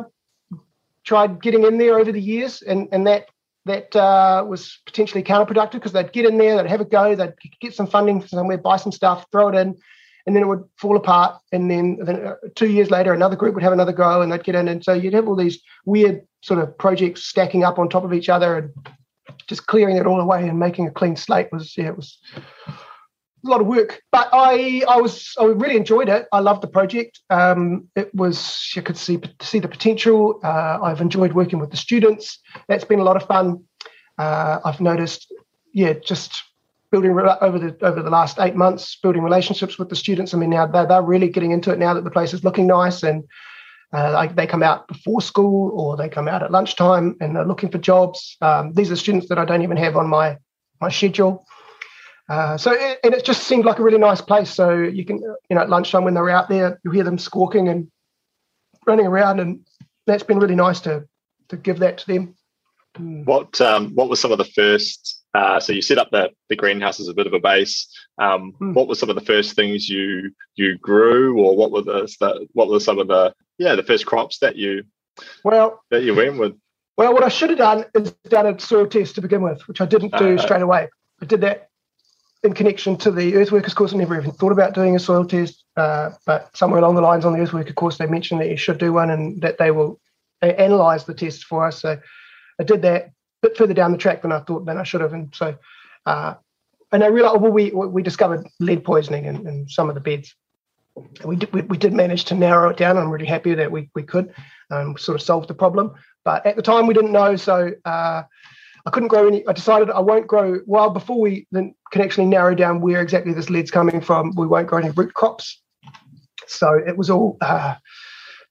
tried getting in there over the years, and and that that uh, was potentially counterproductive because they'd get in there, they'd have a go, they'd get some funding from somewhere, buy some stuff, throw it in, and then it would fall apart. And then, then uh, two years later, another group would have another go, and they'd get in. And so you'd have all these weird sort of projects stacking up on top of each other, and just clearing it all away and making a clean slate was yeah, it was a lot of work. But I I was I really enjoyed it. I loved the project. Um, it was you could see see the potential. Uh, I've enjoyed working with the students. That's been a lot of fun. Uh, I've noticed, yeah, just building over the over the last eight months, building relationships with the students. I mean, now they're, they're really getting into it now that the place is looking nice, and uh, like they come out before school or they come out at lunchtime and they're looking for jobs. Um, these are students that I don't even have on my my schedule. Uh, so it, and it just seemed like a really nice place. So you can, you know, at lunchtime when they're out there, you hear them squawking and running around, and that's been really nice to to give that to them. Hmm. What um, what were some of the first uh, so you set up the, the greenhouse as a bit of a base. Um, mm. What were some of the first things you you grew, or what were the what were some of the yeah the first crops that you well that you went with? Well, what I should have done is done a soil test to begin with, which I didn't do uh, straight away. I did that in connection to the earthworkers course. I never even thought about doing a soil test, uh, but somewhere along the lines on the earthworker course, they mentioned that you should do one and that they will analyze the test for us. So I did that bit further down the track than I thought than I should have. And so, uh, and I realized, well, we we discovered lead poisoning in, in some of the beds. We did, we, we, did manage to narrow it down. I'm really happy that we, we could um, sort of solve the problem. But at the time, we didn't know. So uh, I couldn't grow any. I decided I won't grow. Well, before we then can actually narrow down where exactly this lead's coming from, we won't grow any root crops. So it was all uh,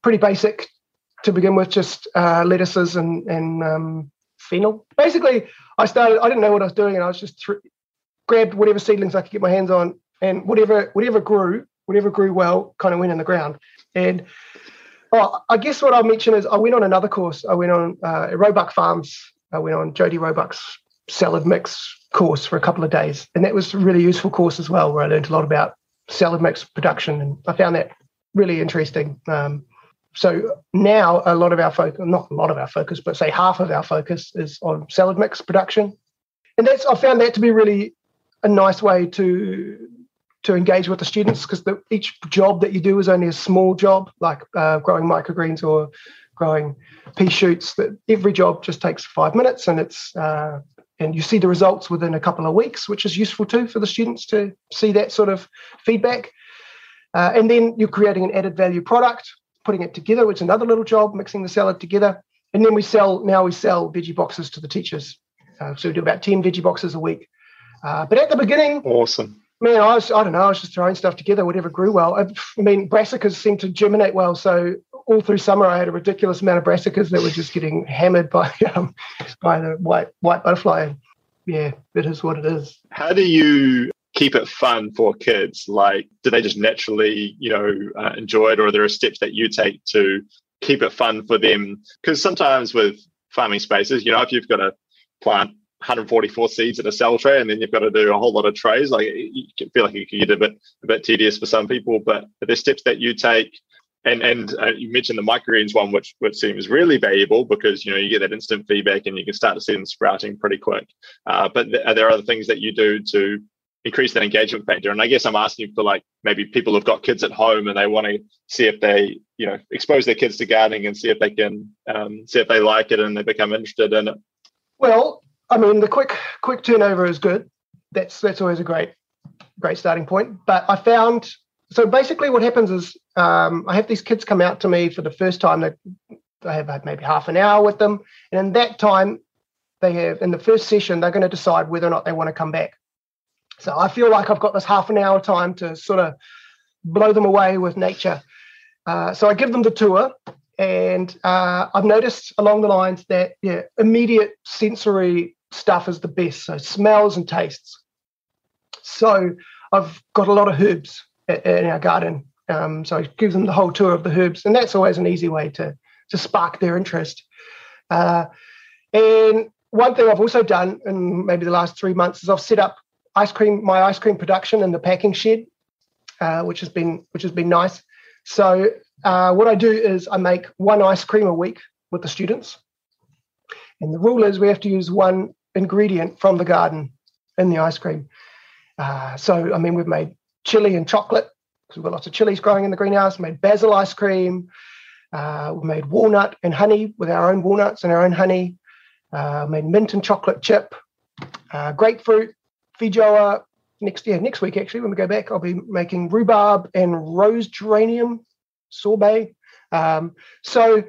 pretty basic to begin with, just uh, lettuces and, and um, fennel. Basically, I started. I didn't know what I was doing, and I was just th- grabbed whatever seedlings I could get my hands on, and whatever whatever grew, whatever grew well kind of went in the ground. And oh, I guess what I'll mention is I went on another course. I went on uh, Roebuck Farms. I went on Jodi Roebuck's salad mix course for a couple of days, and that was a really useful course as well, where I learned a lot about salad mix production, and I found that really interesting. Um, so now a lot of our focus, not a lot of our focus, but say half of our focus is on salad mix production, and that's I found that to be really a nice way to to engage with the students because each job that you do is only a small job, like uh, growing microgreens or growing pea shoots. That every job just takes five minutes, and it's uh, and you see the results within a couple of weeks, which is useful too for the students to see that sort of feedback. Uh, and then you're creating an added value product, putting it together, It's another little job, mixing the salad together. And then we sell, now we sell veggie boxes to the teachers. Uh, so we do about 10 veggie boxes a week. Uh, but at the beginning, awesome. Man, I was, I don't know, I was just throwing stuff together, whatever grew well. I, I mean, brassicas seem to germinate well. So all through summer, I had a ridiculous amount of brassicas that were just getting hammered by um, by the white white butterfly. Yeah, it is what it is. How do you keep it fun for kids? Like, do they just naturally, you know, uh, enjoy it, or are there steps that you take to keep it fun for them? Because sometimes with farming spaces, you know, if you've got to plant 144 seeds in a cell tray, and then you've got to do a whole lot of trays. Like you can feel like it can get a bit a bit tedious for some people. But are there steps that you take and and uh, you mentioned the microgreens one, which which seems really valuable because you know you get that instant feedback and you can start to see them sprouting pretty quick. Uh, but th- are there other things that you do to increase that engagement factor? And I guess I'm asking for like maybe people who've got kids at home and they want to see if they you know expose their kids to gardening and see if they can um, see if they like it and they become interested in it. Well, I mean, the quick quick turnover is good. That's that's always a great great starting point. But I found so basically what happens is um, I have these kids come out to me for the first time. They, they have maybe half an hour with them, and in that time, they have in the first session they're going to decide whether or not they want to come back. So I feel like I've got this half an hour time to sort of blow them away with nature. Uh, so I give them the tour, and uh, I've noticed along the lines that yeah, immediate sensory stuff is the best. So smells and tastes. So I've got a lot of herbs in our garden. Um, so I give them the whole tour of the herbs, and that's always an easy way to to spark their interest. Uh, and one thing I've also done in maybe the last three months is I've set up ice cream, my ice cream production in the packing shed, uh, which has been which has been nice. So uh, what I do is I make one ice cream a week with the students, and the rule is we have to use one ingredient from the garden in the ice cream. Uh, so I mean we've made chili and chocolate because we've got lots of chilies growing in the greenhouse. We made basil ice cream. Uh, we made walnut and honey with our own walnuts and our own honey. Uh, made mint and chocolate chip, uh, grapefruit, feijoa. Next yeah, next week actually when we go back, I'll be making rhubarb and rose geranium sorbet. Um, so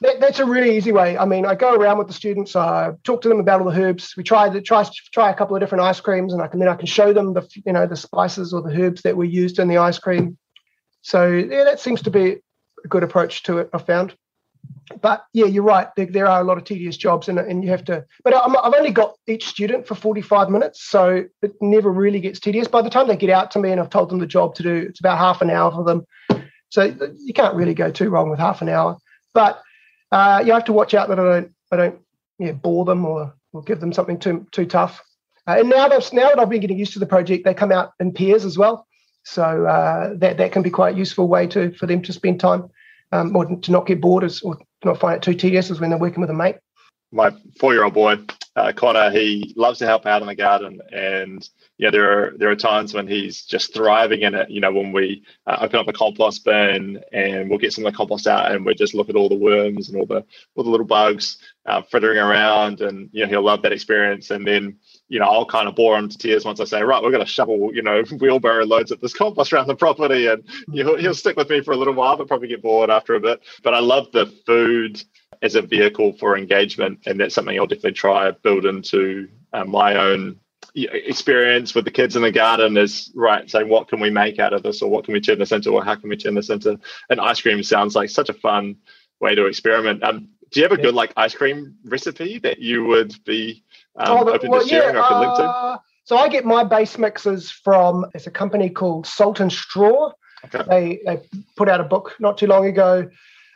that, that's a really easy way. I mean, I go around with the students, I talk to them about all the herbs. We try the try try a couple of different ice creams, and I can then I can show them the you know the spices or the herbs that were used in the ice cream. So yeah, that seems to be a good approach to it. I found. But yeah, you're right. There, there are a lot of tedious jobs, and and you have to. But i have only got each student for 45 minutes, so it never really gets tedious. By the time they get out to me, and I've told them the job to do, it's about half an hour for them. So you can't really go too wrong with half an hour. But uh, you have to watch out that I don't I don't yeah, bore them or, or give them something too too tough. Uh, and now that now that I've been getting used to the project, they come out in pairs as well. So uh, that that can be quite a useful way to for them to spend time um, or to not get bored as, or not find it too tedious as when they're working with a mate. My four-year-old boy, uh, Connor, he loves to help out in the garden, and yeah, there are there are times when he's just thriving in it. You know, when we uh, open up a compost bin and we'll get some of the compost out, and we just look at all the worms and all the all the little bugs uh, frittering around, and you know he'll love that experience. And then you know I'll kind of bore him to tears once I say, right, we're going to shovel you know wheelbarrow loads of this compost around the property, and he'll he'll stick with me for a little while, but probably get bored after a bit. But I love the food as a vehicle for engagement, and that's something I'll definitely try build into uh, my own experience with the kids in the garden is right saying what can we make out of this or what can we turn this into or how can we turn this into an ice cream sounds like such a fun way to experiment um, do you have a yeah. good like ice cream recipe that you would be um, oh, open well, to sharing yeah, or could link to So I get my base mixes from it's a company called Salt and Straw. Okay. They they put out a book not too long ago,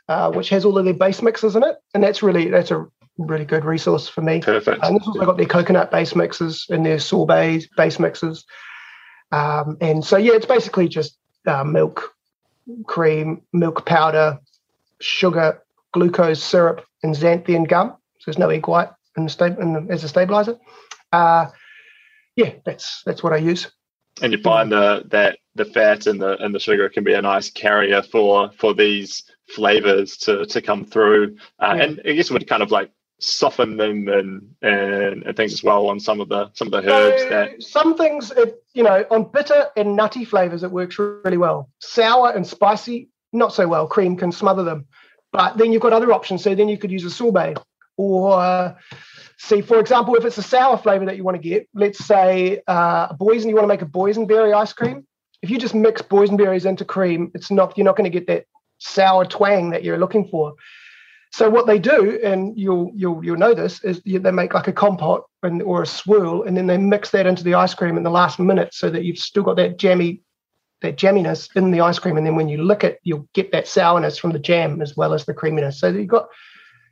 uh, which has all of their base mixes in it, and that's really that's a really good resource for me. Perfect. And this also got their coconut base mixes and their sorbet base mixes, um, and so yeah, it's basically just uh, milk, cream, milk powder, sugar, glucose syrup, and xanthan gum. So there's no egg white in the, sta- in the as a stabilizer. Uh, yeah, that's that's what I use. And you find the, that the fat and the and the sugar can be a nice carrier for for these flavors to to come through, uh, yeah. and I guess would kind of like soften them and, and, and things as well on some of the some of the herbs so that some things it, you know on bitter and nutty flavors it works really well sour and spicy not so well cream can smother them but then you've got other options so then you could use a sorbet or see, for example, if it's a sour flavor that you want to get, let's say uh, a boysen, you want to make a boysenberry ice cream. If you just mix boysenberries into cream, it's not you're not going to get that sour twang that you're looking for. So what they do, and you'll you'll you'll know this, is they make like a compote and, or a swirl, and then they mix that into the ice cream in the last minute, so that you've still got that jammy, that jamminess in the ice cream, and then when you lick it, you'll get that sourness from the jam as well as the creaminess. So you've got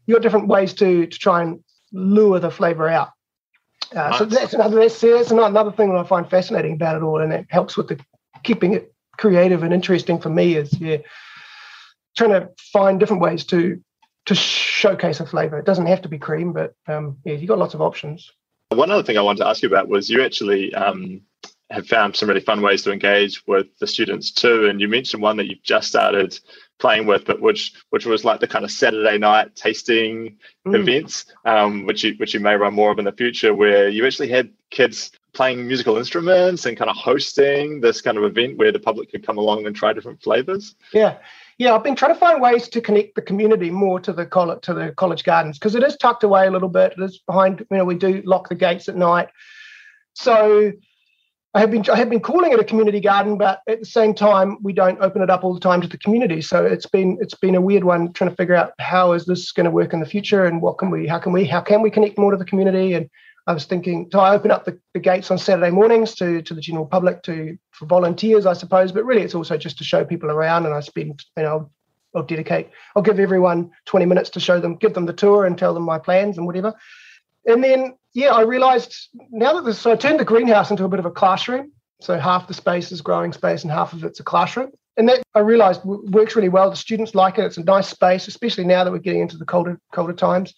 you've got different ways to to try and lure the flavor out. Uh, nice. So that's another that's, that's another thing that I find fascinating about it all, and it helps with the keeping it creative and interesting for me. Is yeah, trying to find different ways to to showcase a flavor. It doesn't have to be cream, but um, yeah, you've got lots of options. One other thing I wanted to ask you about was you actually um, have found some really fun ways to engage with the students too, and you mentioned one that you've just started playing with, but which which was like the kind of Saturday night tasting mm. events, um, which you which you may run more of in the future, where you actually had kids playing musical instruments and kind of hosting this kind of event where the public could come along and try different flavors. Yeah. Yeah, I've been trying to find ways to connect the community more to the college to the college gardens because it is tucked away a little bit. It is behind, you know, we do lock the gates at night. So I have been I have been calling it a community garden, but at the same time, we don't open it up all the time to the community. So it's been it's been a weird one trying to figure out how is this going to work in the future and what can we how can we how can we connect more to the community. And I was thinking, so I open up the, the gates on Saturday mornings to to the general public to for volunteers, I suppose. But really, it's also just to show people around. And I spend you know I'll dedicate I'll give everyone 20 minutes to show them give them the tour and tell them my plans and whatever. And then yeah, I realized now that this, so I turned the greenhouse into a bit of a classroom. So half the space is growing space and half of it's a classroom. And that I realized works really well. The students like it. It's a nice space, especially now that we're getting into the colder colder times.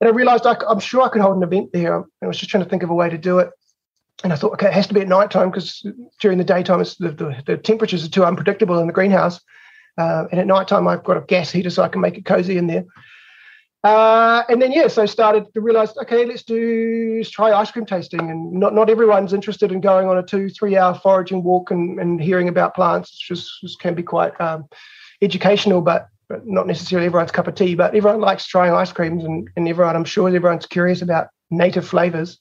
And I realized I, am sure I could hold an event there. I was just trying to think of a way to do it. And I thought, okay, it has to be at night time because during the daytime, the, the, the, temperatures are too unpredictable in the greenhouse. Uh, and at night time, I've got a gas heater so I can make it cozy in there. Uh, and then yeah, so I started to realize, okay, let's do let's try ice cream tasting, and not not everyone's interested in going on a two three hour foraging walk and, and hearing about plants. It's just, can be quite um, educational, but, but not necessarily everyone's cup of tea. But everyone likes trying ice creams, and, and everyone I'm sure everyone's curious about native flavors.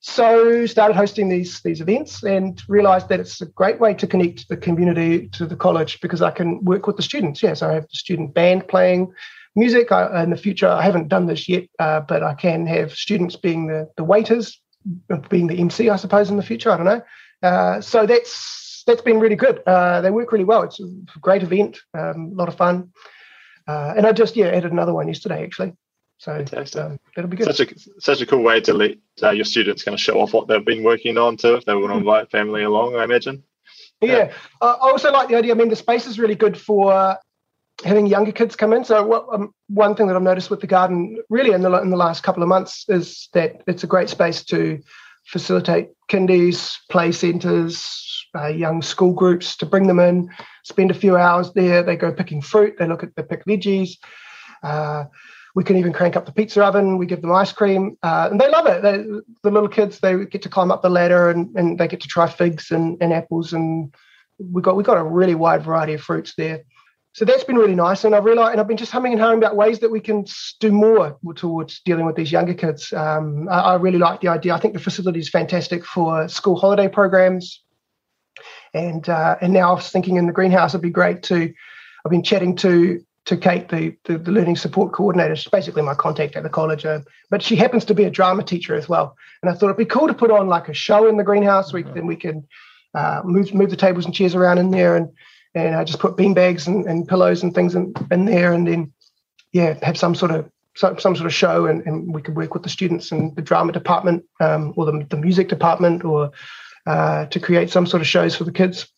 So started hosting these these events and realized that it's a great way to connect the community to the college because I can work with the students. Yeah, so I have the student band playing music. I, in the future, I haven't done this yet, uh, but I can have students being the, the waiters, being the MC, I suppose, in the future. I don't know. Uh, so that's that's been really good. Uh, they work really well. It's a great event, um, a lot of fun. Uh, and I just yeah added another one yesterday actually. So um, that'll be good. Such a such a cool way to let uh, your students kind of show off what they've been working on too. If they want to hmm. invite family along, I imagine. Yeah, yeah. I also like the idea. I mean, the space is really good for having younger kids come in. So what, um, one thing that I've noticed with the garden, really in the in the last couple of months, is that it's a great space to facilitate kindies, play centres, uh, young school groups to bring them in, spend a few hours there. They go picking fruit. They look at the pick veggies. Uh, we can even crank up the pizza oven. We give them ice cream, uh, and they love it. They, the little kids they get to climb up the ladder and, and they get to try figs and, and apples, and we got we got a really wide variety of fruits there so that's been really nice. And I've realized, and I've been just humming and hawing about ways that we can do more towards dealing with these younger kids. Um, I, I, really like the idea. I think the facility is fantastic for school holiday programs. And uh, and now I was thinking in the greenhouse, it'd be great to. I've been chatting to to Kate, the, the, the learning support coordinator. She's basically my contact at the college, uh, but she happens to be a drama teacher as well. And I thought it'd be cool to put on like a show in the greenhouse. We then we can uh, move move the tables and chairs around in there, and and I just put bean bags and, and pillows and things in, in there, and then yeah, have some sort of some, some sort of show, and, and we could work with the students and the drama department um, or the, the music department or uh, to create some sort of shows for the kids.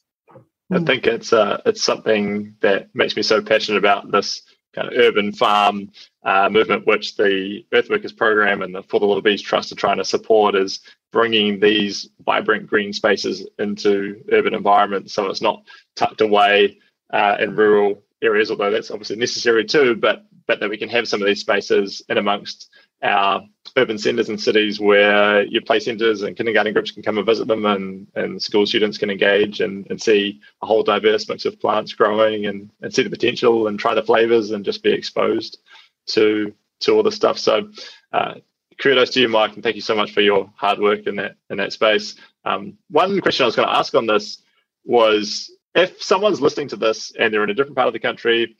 I think it's uh, it's something that makes me so passionate about this kind of urban farm uh, movement, which the Earthworkers program and the For the Little Bees Trust are trying to support, is bringing these vibrant green spaces into urban environments. So it's not tucked away uh, in rural areas, although that's obviously necessary too. But but that we can have some of these spaces in amongst our urban centres and cities where your play centres and kindergarten groups can come and visit them and, and school students can engage and, and see a whole diverse mix of plants growing and, and see the potential and try the flavours and just be exposed to to all the stuff. So uh, kudos to you, Mike, and thank you so much for your hard work in that in that space. Um, one question I was going to ask on this was if someone's listening to this and they're in a different part of the country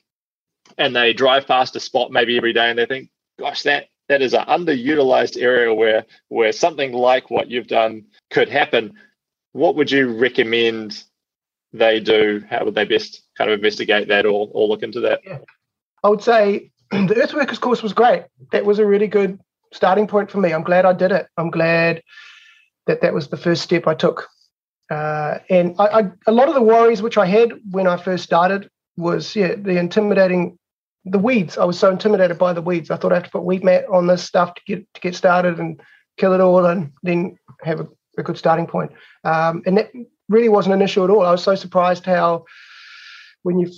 and they drive past a spot maybe every day and they think, gosh, that that is an underutilized area where where something like what you've done could happen. What would you recommend they do? How would they best kind of investigate that or, or look into that? Yeah. I would say the Earthworkers course was great. That was a really good starting point for me. I'm glad I did it. I'm glad that that was the first step I took. Uh, and I, I, a lot of the worries which I had when I first started was yeah the intimidating the weeds. I was so intimidated by the weeds. I thought I had to put weed mat on this stuff to get to get started and kill it all, and then have a, a good starting point. Um, and that really wasn't an issue at all. I was so surprised how when you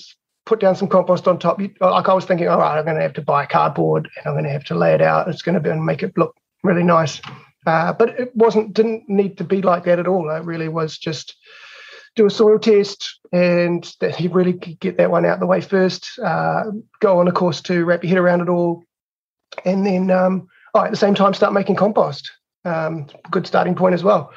put down some compost on top, you, like I was thinking, all right, I'm going to have to buy cardboard and I'm going to have to lay it out. It's going to be and make it look really nice. Uh, but it wasn't didn't need to be like that at all. It really was just do a soil test and that you really get that one out the way first. Uh, go on a course to wrap your head around it all, and then um, oh, at the same time start making compost. Um, good starting point as well.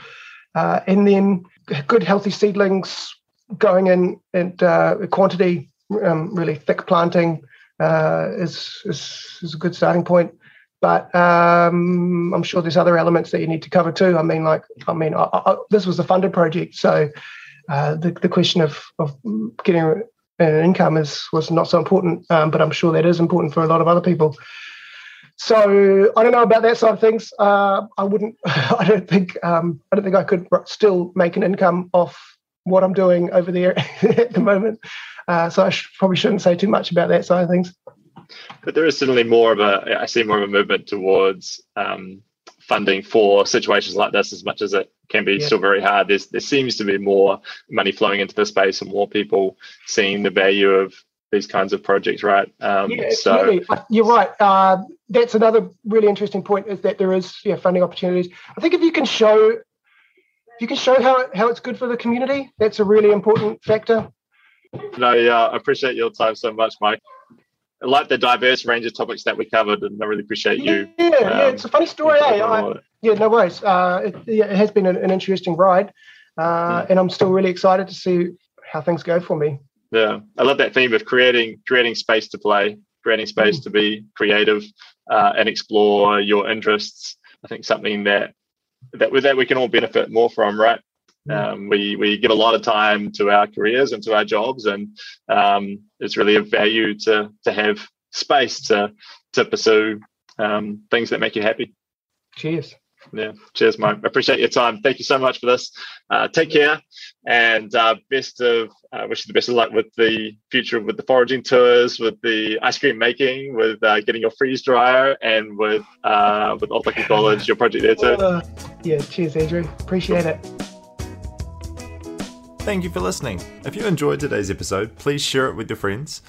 Uh, and then good healthy seedlings going in and uh, quantity, um, really thick planting uh, is, is, is a good starting point. But um, I'm sure there's other elements that you need to cover too. I mean, like, I mean, I, I, this was a funded project, so uh, the, the question of, of getting an income is was not so important, um, but I'm sure that is important for a lot of other people. So I don't know about that side of things. Uh, I wouldn't. I don't think. Um, I don't think I could still make an income off what I'm doing over there at the moment. Uh, so I sh- probably shouldn't say too much about that side of things. But there is certainly more of a. I see more of a movement towards um, funding for situations like this, as much as it can be yeah. still very hard. There's there seems to be more money flowing into the space and more people seeing the value of these kinds of projects, right? Um, yeah, so you're right. Uh, that's another really interesting point is that there is yeah funding opportunities. I think if you can show you can show how how it's good for the community, that's a really important factor. No, yeah, I appreciate your time so much, Mike. I like the diverse range of topics that we covered, and I really appreciate you. Yeah, um, yeah, it's a funny story. Eh? I, yeah, no worries. Uh, it, yeah, it, has been an, an interesting ride, uh, mm. and I'm still really excited to see how things go for me. Yeah, I love that theme of creating creating space to play, creating space mm. to be creative, uh, and explore your interests. I think something that that with that we can all benefit more from, right? Um, we we give a lot of time to our careers and to our jobs, and um, it's really a value to to have space to to pursue um, things that make you happy. Cheers. Yeah, cheers, Mike. I appreciate your time. Thank you so much for this. Uh, take care, and uh, best of uh, wish you the best of luck with the future, with the foraging tours, with the ice cream making, with uh, getting your freeze dryer, and with uh, with Ōtaki College, your project there too. Uh, yeah, cheers, Andrew. Appreciate it. Thank you for listening. If you enjoyed today's episode, please share it with your friends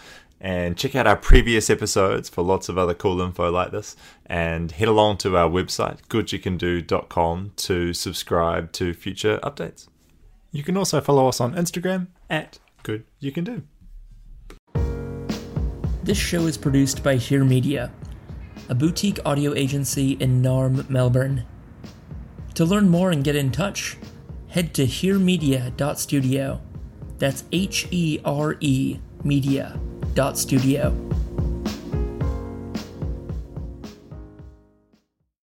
and check out our previous episodes for lots of other cool info like this. And head along to our website, goodyoucando.com, to subscribe to future updates. You can also follow us on Instagram at goodyoucando. This show is produced by Here Media, a boutique audio agency in Naarm, Melbourne. To learn more and get in touch, head to heremedia.studio. That's H E R E media.studio.